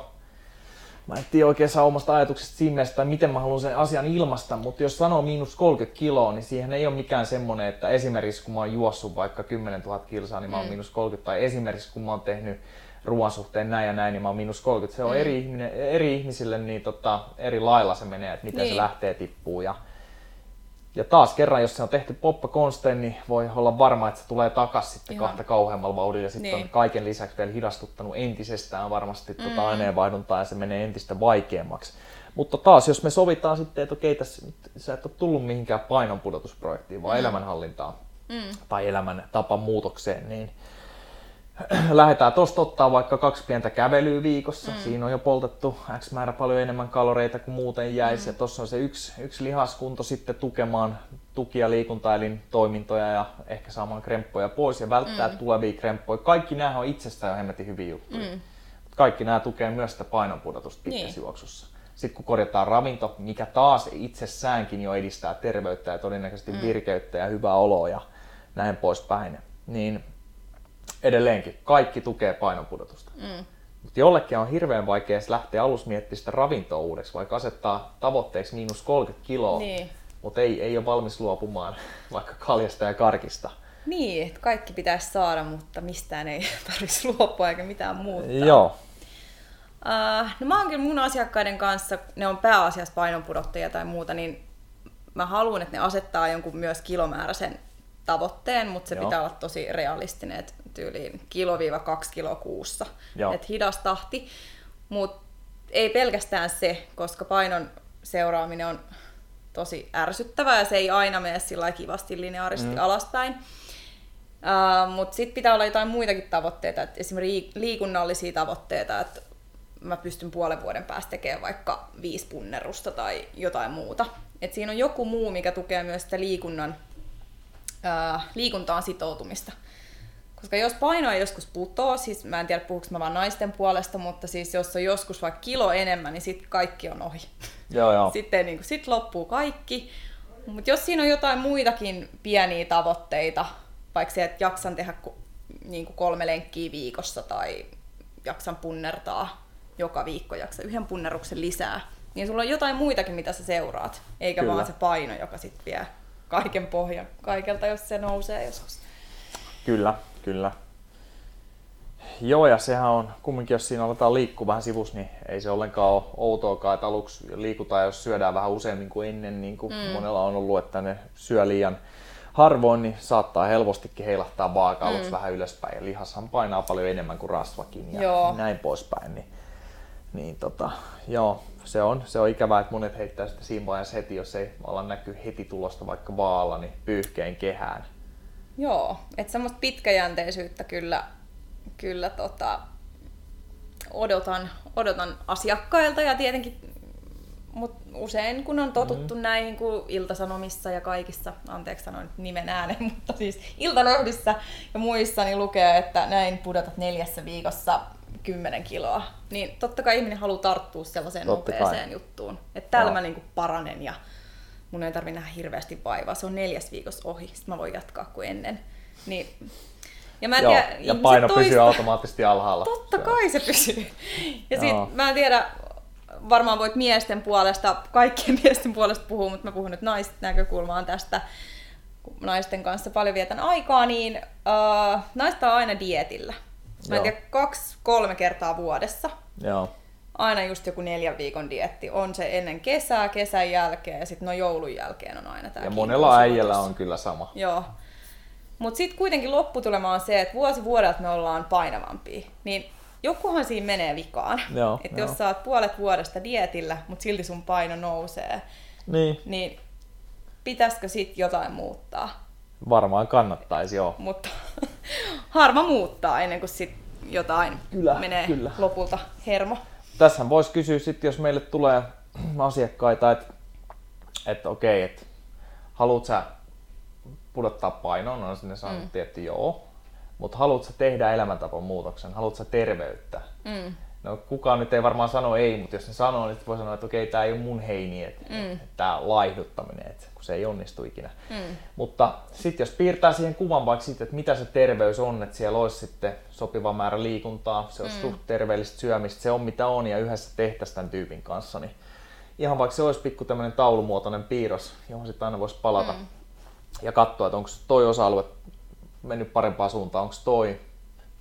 mä en tiedä oikein saa omasta ajatuksesta siinä tai miten mä haluan sen asian ilmasta, mutta jos sanoo miinus 30 kiloa, niin siihen ei ole mikään semmoinen, että esimerkiksi kun mä oon juossut vaikka 10 000 kilsaa, niin mä oon mm. miinus 30, tai esimerkiksi kun mä oon tehnyt ruoan suhteen näin ja näin, niin mä oon miinus 30. Se on mm. eri, ihminen, eri ihmisille niin tota, eri lailla se menee, että miten niin. se lähtee tippuu. Ja, ja taas kerran, jos se on tehty poppakonstein, niin voi olla varma, että se tulee takas sitten Ihan. kahta kauheammalla vauhdilla. Ja sitten niin. on kaiken lisäksi vielä hidastuttanut entisestään varmasti tuota mm. tuota aineenvaihduntaa ja se menee entistä vaikeammaksi. Mutta taas, jos me sovitaan sitten, että okei, tässä, sä et ole tullut mihinkään painonpudotusprojektiin, vaan mm. elämänhallintaan mm. tai elämän tapan muutokseen, niin lähdetään tuosta ottaa vaikka kaksi pientä kävelyä viikossa. Mm. Siinä on jo poltettu X määrä paljon enemmän kaloreita kuin muuten jäisi. Mm. Ja tuossa on se yksi, yksi lihaskunto sitten tukemaan tukia liikuntaelin toimintoja ja ehkä saamaan kremppoja pois ja välttää mm. tulevia kremppoja. Kaikki nämä on itsestään jo hemmetin hyviä juttuja. Mm. Kaikki nämä tukee myös sitä painonpudotusta pitkässä niin. juoksussa. Sitten kun korjataan ravinto, mikä taas itsessäänkin jo edistää terveyttä ja todennäköisesti mm. virkeyttä ja hyvää oloa ja näin poispäin, niin edelleenkin kaikki tukee painonpudotusta. Mm. Mutta jollekin on hirveän vaikea lähteä alus miettimään sitä ravintoa uudeksi, vaikka asettaa tavoitteeksi miinus 30 kiloa, niin. mutta ei, ei ole valmis luopumaan vaikka kaljasta ja karkista. Niin, että kaikki pitäisi saada, mutta mistään ei tarvitsisi luopua eikä mitään muuta. Joo. Uh, no mä oonkin mun asiakkaiden kanssa, ne on pääasiassa painonpudottajia tai muuta, niin mä haluan, että ne asettaa jonkun myös kilomääräisen tavoitteen, mutta se Joo. pitää olla tosi realistinen, että tyyliin kilo-kaksi kiloa kuussa. Että hidas tahti, mutta ei pelkästään se, koska painon seuraaminen on tosi ärsyttävää ja se ei aina mene sillä kivasti lineaarisesti mm. alaspäin. Uh, mutta sitten pitää olla jotain muitakin tavoitteita, että esimerkiksi liikunnallisia tavoitteita, että mä pystyn puolen vuoden päästä tekemään vaikka viisi punnerusta tai jotain muuta. Et siinä on joku muu, mikä tukee myös sitä liikunnan, ää, liikuntaan sitoutumista. Koska jos paino ei joskus putoo, siis mä en tiedä puhuks mä vaan naisten puolesta, mutta siis jos on joskus vaikka kilo enemmän, niin sitten kaikki on ohi. Joo, joo. Sitten niin kuin, sit loppuu kaikki. Mutta jos siinä on jotain muitakin pieniä tavoitteita, vaikka se, että jaksan tehdä niin kuin kolme lenkkiä viikossa tai jaksan punnertaa joka viikko, jaksa yhden punneruksen lisää, niin sulla on jotain muitakin, mitä sä seuraat, eikä Kyllä. vaan se paino, joka sitten vie kaiken pohjan kaikelta, jos se nousee joskus. Kyllä, kyllä. Joo, ja sehän on, kumminkin jos siinä aletaan liikkua vähän sivus, niin ei se ollenkaan ole outoakaan, että aluksi liikutaan, jos syödään vähän useammin kuin ennen, niin kuin mm. monella on ollut, että ne syö liian harvoin, niin saattaa helpostikin heilahtaa vaaka mm. vähän ylöspäin, ja lihashan painaa paljon enemmän kuin rasvakin ja Joo. näin poispäin. Niin, niin tota, joo, se on, se on ikävää, että monet heittää sitä siinä vaiheessa heti, jos ei olla näkyy heti tulosta vaikka vaalla, niin pyyhkeen kehään Joo, että semmoista pitkäjänteisyyttä kyllä, kyllä tota, odotan, odotan asiakkailta ja tietenkin mut usein kun on totuttu mm. näihin kuin Iltasanomissa ja kaikissa, anteeksi sanoin nyt nimen ääneen, mutta siis Iltalehdissä ja muissa niin lukee, että näin pudotat neljässä viikossa 10 kiloa. Niin totta kai ihminen haluaa tarttua sellaiseen totta nopeeseen kai. juttuun. Että täällä no. mä niinku paranen ja mun ei tarvi nähdä hirveästi vaivaa. Se on neljäs viikossa ohi, sitten mä voin jatkaa kuin ennen. Niin ja, mä en Joo, tiedä, ja paino toista... pysyy automaattisesti alhaalla. Totta kai se pysyy. Ja sit mä en tiedä, varmaan voit miesten puolesta, kaikkien miesten puolesta puhua, mutta mä puhun nyt naisten näkökulmaan tästä, kun naisten kanssa paljon vietän aikaa, niin uh, naista on aina dietillä. Mä en tiedä, kaksi, kolme kertaa vuodessa. Joo. Aina just joku neljän viikon dietti. On se ennen kesää, kesän jälkeen ja sitten no joulun jälkeen on aina tämä Ja monella äijällä on kyllä sama. Joo. Mutta sitten kuitenkin lopputulema on se, että vuosi vuodelta me ollaan painavampia. Niin jokuhan siinä menee vikaan. Että jos sä oot puolet vuodesta dietillä, mutta silti sun paino nousee, niin, niin pitäisikö sitten jotain muuttaa? Varmaan kannattaisi, joo. Mutta harma muuttaa ennen kuin sit jotain kyllä, menee kyllä. lopulta hermo. Tässä voisi kysyä sitten, jos meille tulee asiakkaita, että et okei, että haluat sä pudottaa painoa, no sinne sanottiin, mm. että joo, mutta haluatko tehdä elämäntapan muutoksen, haluatko sä terveyttä? Mm. No kukaan nyt ei varmaan sano ei, mutta jos ne sanoo, niin voi sanoa, että okei, tämä ei ole mun heini, että mm. tämä laihduttaminen, että kun se ei onnistu ikinä. Mm. Mutta sitten jos piirtää siihen kuvan vaikka siitä, että mitä se terveys on, että siellä olisi sitten sopiva määrä liikuntaa, se olisi mm. suht terveellistä syömistä, se on mitä on ja yhdessä tehtäisiin tämän tyypin kanssa, niin ihan vaikka se olisi pikku tämmöinen taulumuotoinen piirros, johon sitten aina voisi palata mm. ja katsoa, että onko toi osa-alue mennyt parempaan suuntaan, onko toi,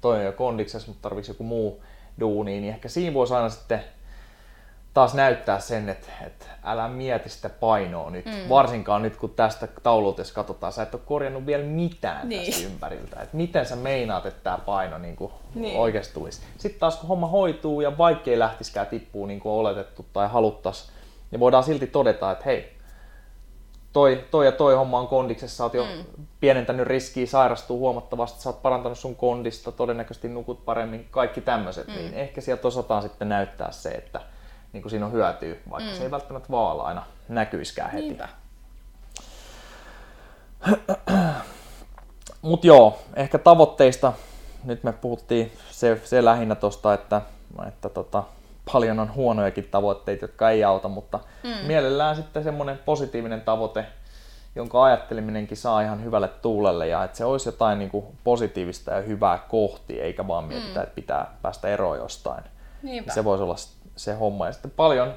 toi on jo kondiksessa, mutta tarvitsisi joku muu duuni, niin ehkä siinä voisi aina sitten taas näyttää sen, että, että älä mieti sitä painoa nyt, mm. varsinkaan nyt kun tästä taululta jos katsotaan, sä et ole korjannut vielä mitään niin. tästä ympäriltä, että miten sä meinaat, että tämä paino niin kuin niin. oikeasti tulisi. Sitten taas kun homma hoituu ja vaikkei lähtiskään tippuu niin kuin oletettu tai haluttaisiin, niin voidaan silti todeta, että hei, toi, toi ja toi homma on kondiksessa, sä oot jo mm. pienentänyt riskiä sairastua huomattavasti, sä oot parantanut sun kondista, todennäköisesti nukut paremmin, kaikki tämmöiset, mm. niin ehkä sieltä osataan sitten näyttää se, että niin kuin siinä on hyötyä, vaikka mm. se ei välttämättä vaala aina näkyiskään heti. Mutta joo, ehkä tavoitteista, nyt me puhuttiin se, se lähinnä tuosta, että, että tota, paljon on huonojakin tavoitteita, jotka ei auta, mutta mm. mielellään sitten semmoinen positiivinen tavoite, jonka ajattelinenkin saa ihan hyvälle tuulelle ja että se olisi jotain niin kuin positiivista ja hyvää kohti, eikä vaan mietitä, mm. että pitää päästä eroon jostain. Niinpä. Se voisi olla se homma. Ja sitten paljon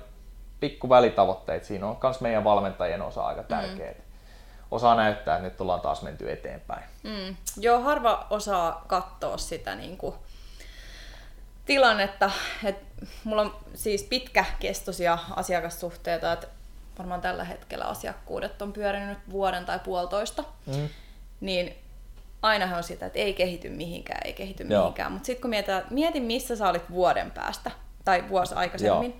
pikku välitavoitteita, siinä on myös meidän valmentajien osa aika tärkeä. Mm. Osaa näyttää, että nyt ollaan taas menty eteenpäin. Mm. Joo, harva osaa katsoa sitä niin kuin tilannetta, että mulla on siis pitkäkestoisia asiakassuhteita, että varmaan tällä hetkellä asiakkuudet on pyörinyt vuoden tai puolitoista, mm. niin aina on sitä, että ei kehity mihinkään, ei kehity Joo. mihinkään. Mutta sitten kun mietin, mietin, missä sä olit vuoden päästä tai vuosi aikaisemmin, Joo.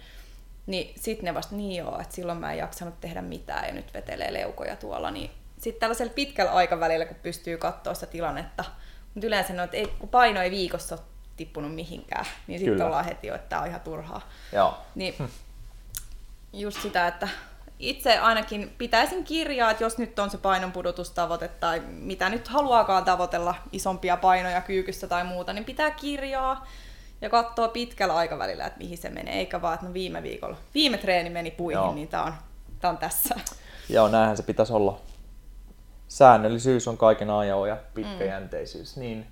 niin sitten ne vasta niin joo, että silloin mä en jaksanut tehdä mitään ja nyt vetelee leukoja tuolla. Niin sitten tällaisella pitkällä aikavälillä, kun pystyy katsoa sitä tilannetta, mutta yleensä no, että ei, kun paino ei viikossa tippunut mihinkään, niin sitten ollaan heti jo, että tämä on ihan turhaa. Joo. Niin just sitä, että itse ainakin pitäisin kirjaa, että jos nyt on se painonpudotustavoite tai mitä nyt haluaakaan tavoitella, isompia painoja kyykyssä tai muuta, niin pitää kirjaa ja katsoa pitkällä aikavälillä, että mihin se menee, eikä vaan, että no viime viikolla, viime treeni meni puihin, Joo. niin tämä on, tää on tässä. Joo, näinhän se pitäisi olla. Säännöllisyys on kaiken ajan ja pitkäjänteisyys. Mm. Niin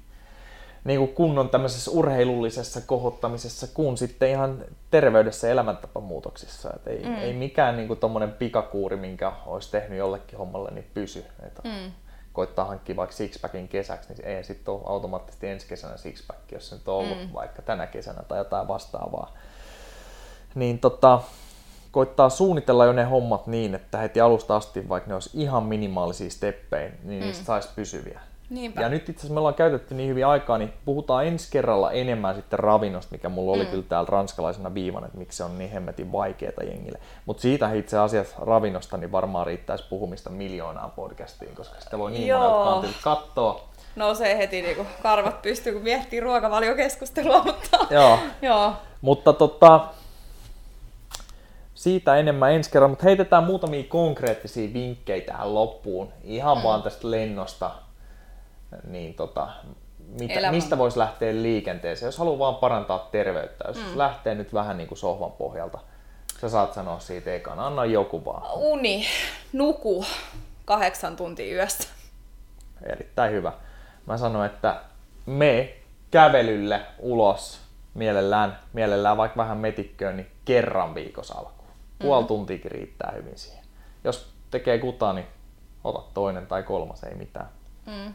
niin kuin kunnon tämmöisessä urheilullisessa kohottamisessa kuin sitten ihan terveydessä ja elämäntapamuutoksissa. Et ei, mm. ei mikään niin kuin pikakuuri, minkä olisi tehnyt jollekin hommalle, niin pysy. Et mm. Koittaa hankkia vaikka sixpackin kesäksi, niin ei sitten ole automaattisesti ensi kesänä sixpack, jos se nyt on ollut mm. vaikka tänä kesänä tai jotain vastaavaa. Niin tota, koittaa suunnitella jo ne hommat niin, että heti alusta asti, vaikka ne olisi ihan minimaalisia steppejä, niin mm. niistä saisi pysyviä Niinpä. Ja nyt itse asiassa me ollaan käytetty niin hyvin aikaa, niin puhutaan ensi kerralla enemmän sitten ravinnosta, mikä mulla oli mm. kyllä täällä ranskalaisena viivan, että miksi se on niin hemmetin vaikeaa jengille. Mutta siitä itse asiassa ravinnosta niin varmaan riittäisi puhumista miljoonaan podcastiin, koska sitä voi niin Joo. monelta kantilta katsoa. Nousee heti niinku karvat pystyy, kun miettii ruokavaliokeskustelua, mutta Joo. joo. Mutta tota, siitä enemmän ensi kerran, mutta heitetään muutamia konkreettisia vinkkejä tähän loppuun. Ihan mm. vaan tästä lennosta, niin tota, mitä, Elämä. mistä voisi lähteä liikenteeseen, jos haluaa vaan parantaa terveyttä, jos mm. lähtee nyt vähän niin kuin sohvan pohjalta. Sä saat sanoa siitä ekana, anna joku vaan. Uni, nuku kahdeksan tuntia yöstä. Erittäin hyvä. Mä sanoin, että me kävelylle ulos mielellään, mielellään vaikka vähän metikköön, niin kerran viikossa alkuun. Puoli tuntiakin riittää hyvin siihen. Jos tekee kutaa, niin ota toinen tai kolmas, ei mitään. Mm.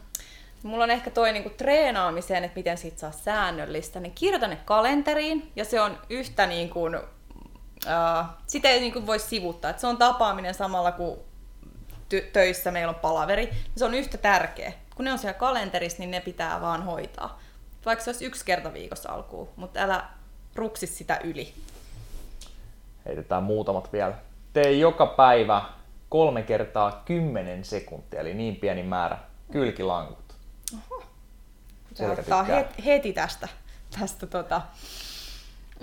Mulla on ehkä toi niinku treenaamiseen, että miten siitä saa säännöllistä, niin kirjoita ne kalenteriin, ja se on yhtä niin kuin, äh, sitä ei niin kuin voi sivuttaa, että se on tapaaminen samalla kuin ty- töissä meillä on palaveri, niin se on yhtä tärkeä. Kun ne on siellä kalenterissa, niin ne pitää vaan hoitaa. Vaikka se olisi yksi kerta viikossa alkuun, mutta älä ruksi sitä yli. Heitetään muutamat vielä. Tee joka päivä kolme kertaa 10 sekuntia, eli niin pieni määrä kylkilankut. Selkä ottaa tykkää. heti, heti tästä. tästä tota.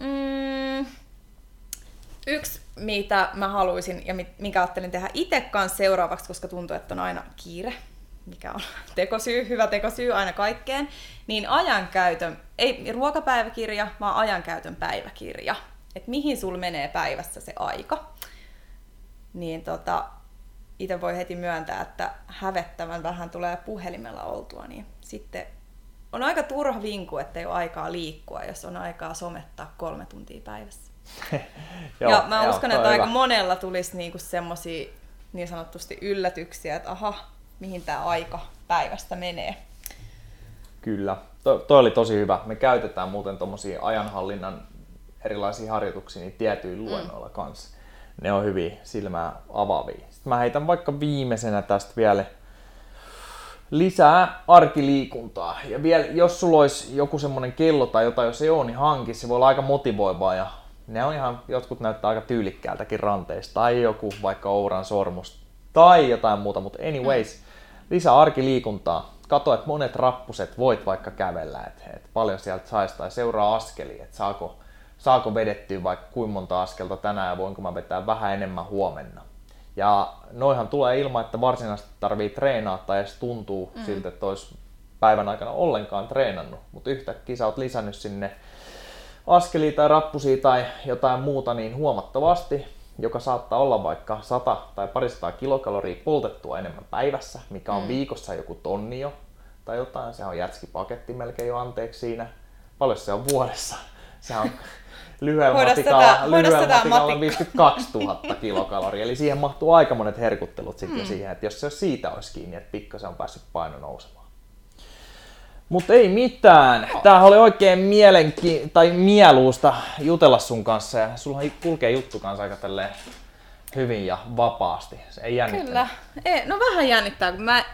mm, yksi, mitä mä haluaisin ja mi- minkä ajattelin tehdä itse kanssa seuraavaksi, koska tuntuu, että on aina kiire, mikä on tekosyy, hyvä tekosyy aina kaikkeen, niin ajankäytön, ei ruokapäiväkirja, vaan ajankäytön päiväkirja. Että mihin sul menee päivässä se aika. Niin tota, itse voi heti myöntää, että hävettävän vähän tulee puhelimella oltua, niin sitten on aika turha vinku, että ei ole aikaa liikkua, jos on aikaa somettaa kolme tuntia päivässä. Joo, ja mä joo, uskon, että aika hyvä. monella tulisi niinku semmosia niin sanotusti yllätyksiä, että aha, mihin tämä aika päivästä menee. Kyllä. To, toi oli tosi hyvä. Me käytetään muuten tuommoisia ajanhallinnan erilaisia harjoituksia niin tietyillä luennoilla kanssa. Ne on hyvin silmää avaavia. Sitten mä heitän vaikka viimeisenä tästä vielä lisää arkiliikuntaa. Ja vielä, jos sulla olisi joku semmoinen kello tai jotain, jos ei ole, niin hanki. Se voi olla aika motivoivaa ja ne on ihan, jotkut näyttää aika tyylikkäältäkin ranteista. Tai joku vaikka Ouran sormus tai jotain muuta, mutta anyways, lisää arkiliikuntaa. Kato, että monet rappuset voit vaikka kävellä, että et paljon sieltä saisi tai seuraa askelia, että saako, saako vedettyä vaikka kuinka monta askelta tänään ja voinko mä vetää vähän enemmän huomenna. Ja noihan tulee ilman, että varsinaisesti tarvii treenaa tai edes tuntuu mm. siltä, että olisi päivän aikana ollenkaan treenannut. Mutta yhtäkkiä sä oot lisännyt sinne askelia tai rappusia tai jotain muuta niin huomattavasti, joka saattaa olla vaikka 100 tai parisataa kilokaloria poltettua enemmän päivässä, mikä on mm. viikossa joku tonni jo tai jotain. Se on jätskipaketti melkein jo anteeksi siinä. Paljon se on vuodessa? Se on lyhyellä Hoida matikalla, hoida lyhyellä matikalla matikkaa. 52 000 kilokaloria. Eli siihen mahtuu aika monet herkuttelut sitten Mm. siihen, että jos se siitä olisi kiinni, että pikkasen on päässyt paino nousemaan. Mutta ei mitään. Tämähän oli oikein mielenki- tai mieluusta jutella sun kanssa ja sulla kulkee juttu kanssa aika tälleen hyvin ja vapaasti. Se ei jännittänyt. Kyllä. Ei, no vähän jännittää, kun mä,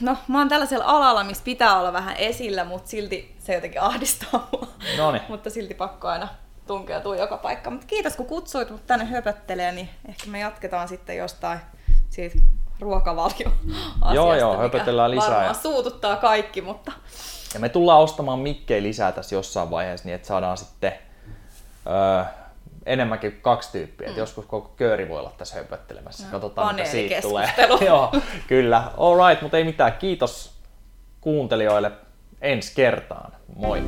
no, mä oon tällaisella alalla, missä pitää olla vähän esillä, mutta silti se jotenkin ahdistaa mua. Noniin. mutta silti pakko aina tunkeutua joka paikka. Mutta kiitos kun kutsuit mut tänne höpöttelee, niin ehkä me jatketaan sitten jostain siitä ruokavalio Joo, joo, höpötellään lisää Varmaan suututtaa kaikki, mutta Ja me tullaan ostamaan mikkejä lisää tässä jossain vaiheessa niin, että saadaan sitten öö, enemmänkin kaksi tyyppiä. Mm. Joskus koko kööri voi olla tässä höpöttelemässä. Katsotaan, mitä siitä tulee. Joo, kyllä. All right, mutta ei mitään. Kiitos kuuntelijoille ensi kertaan. Moi!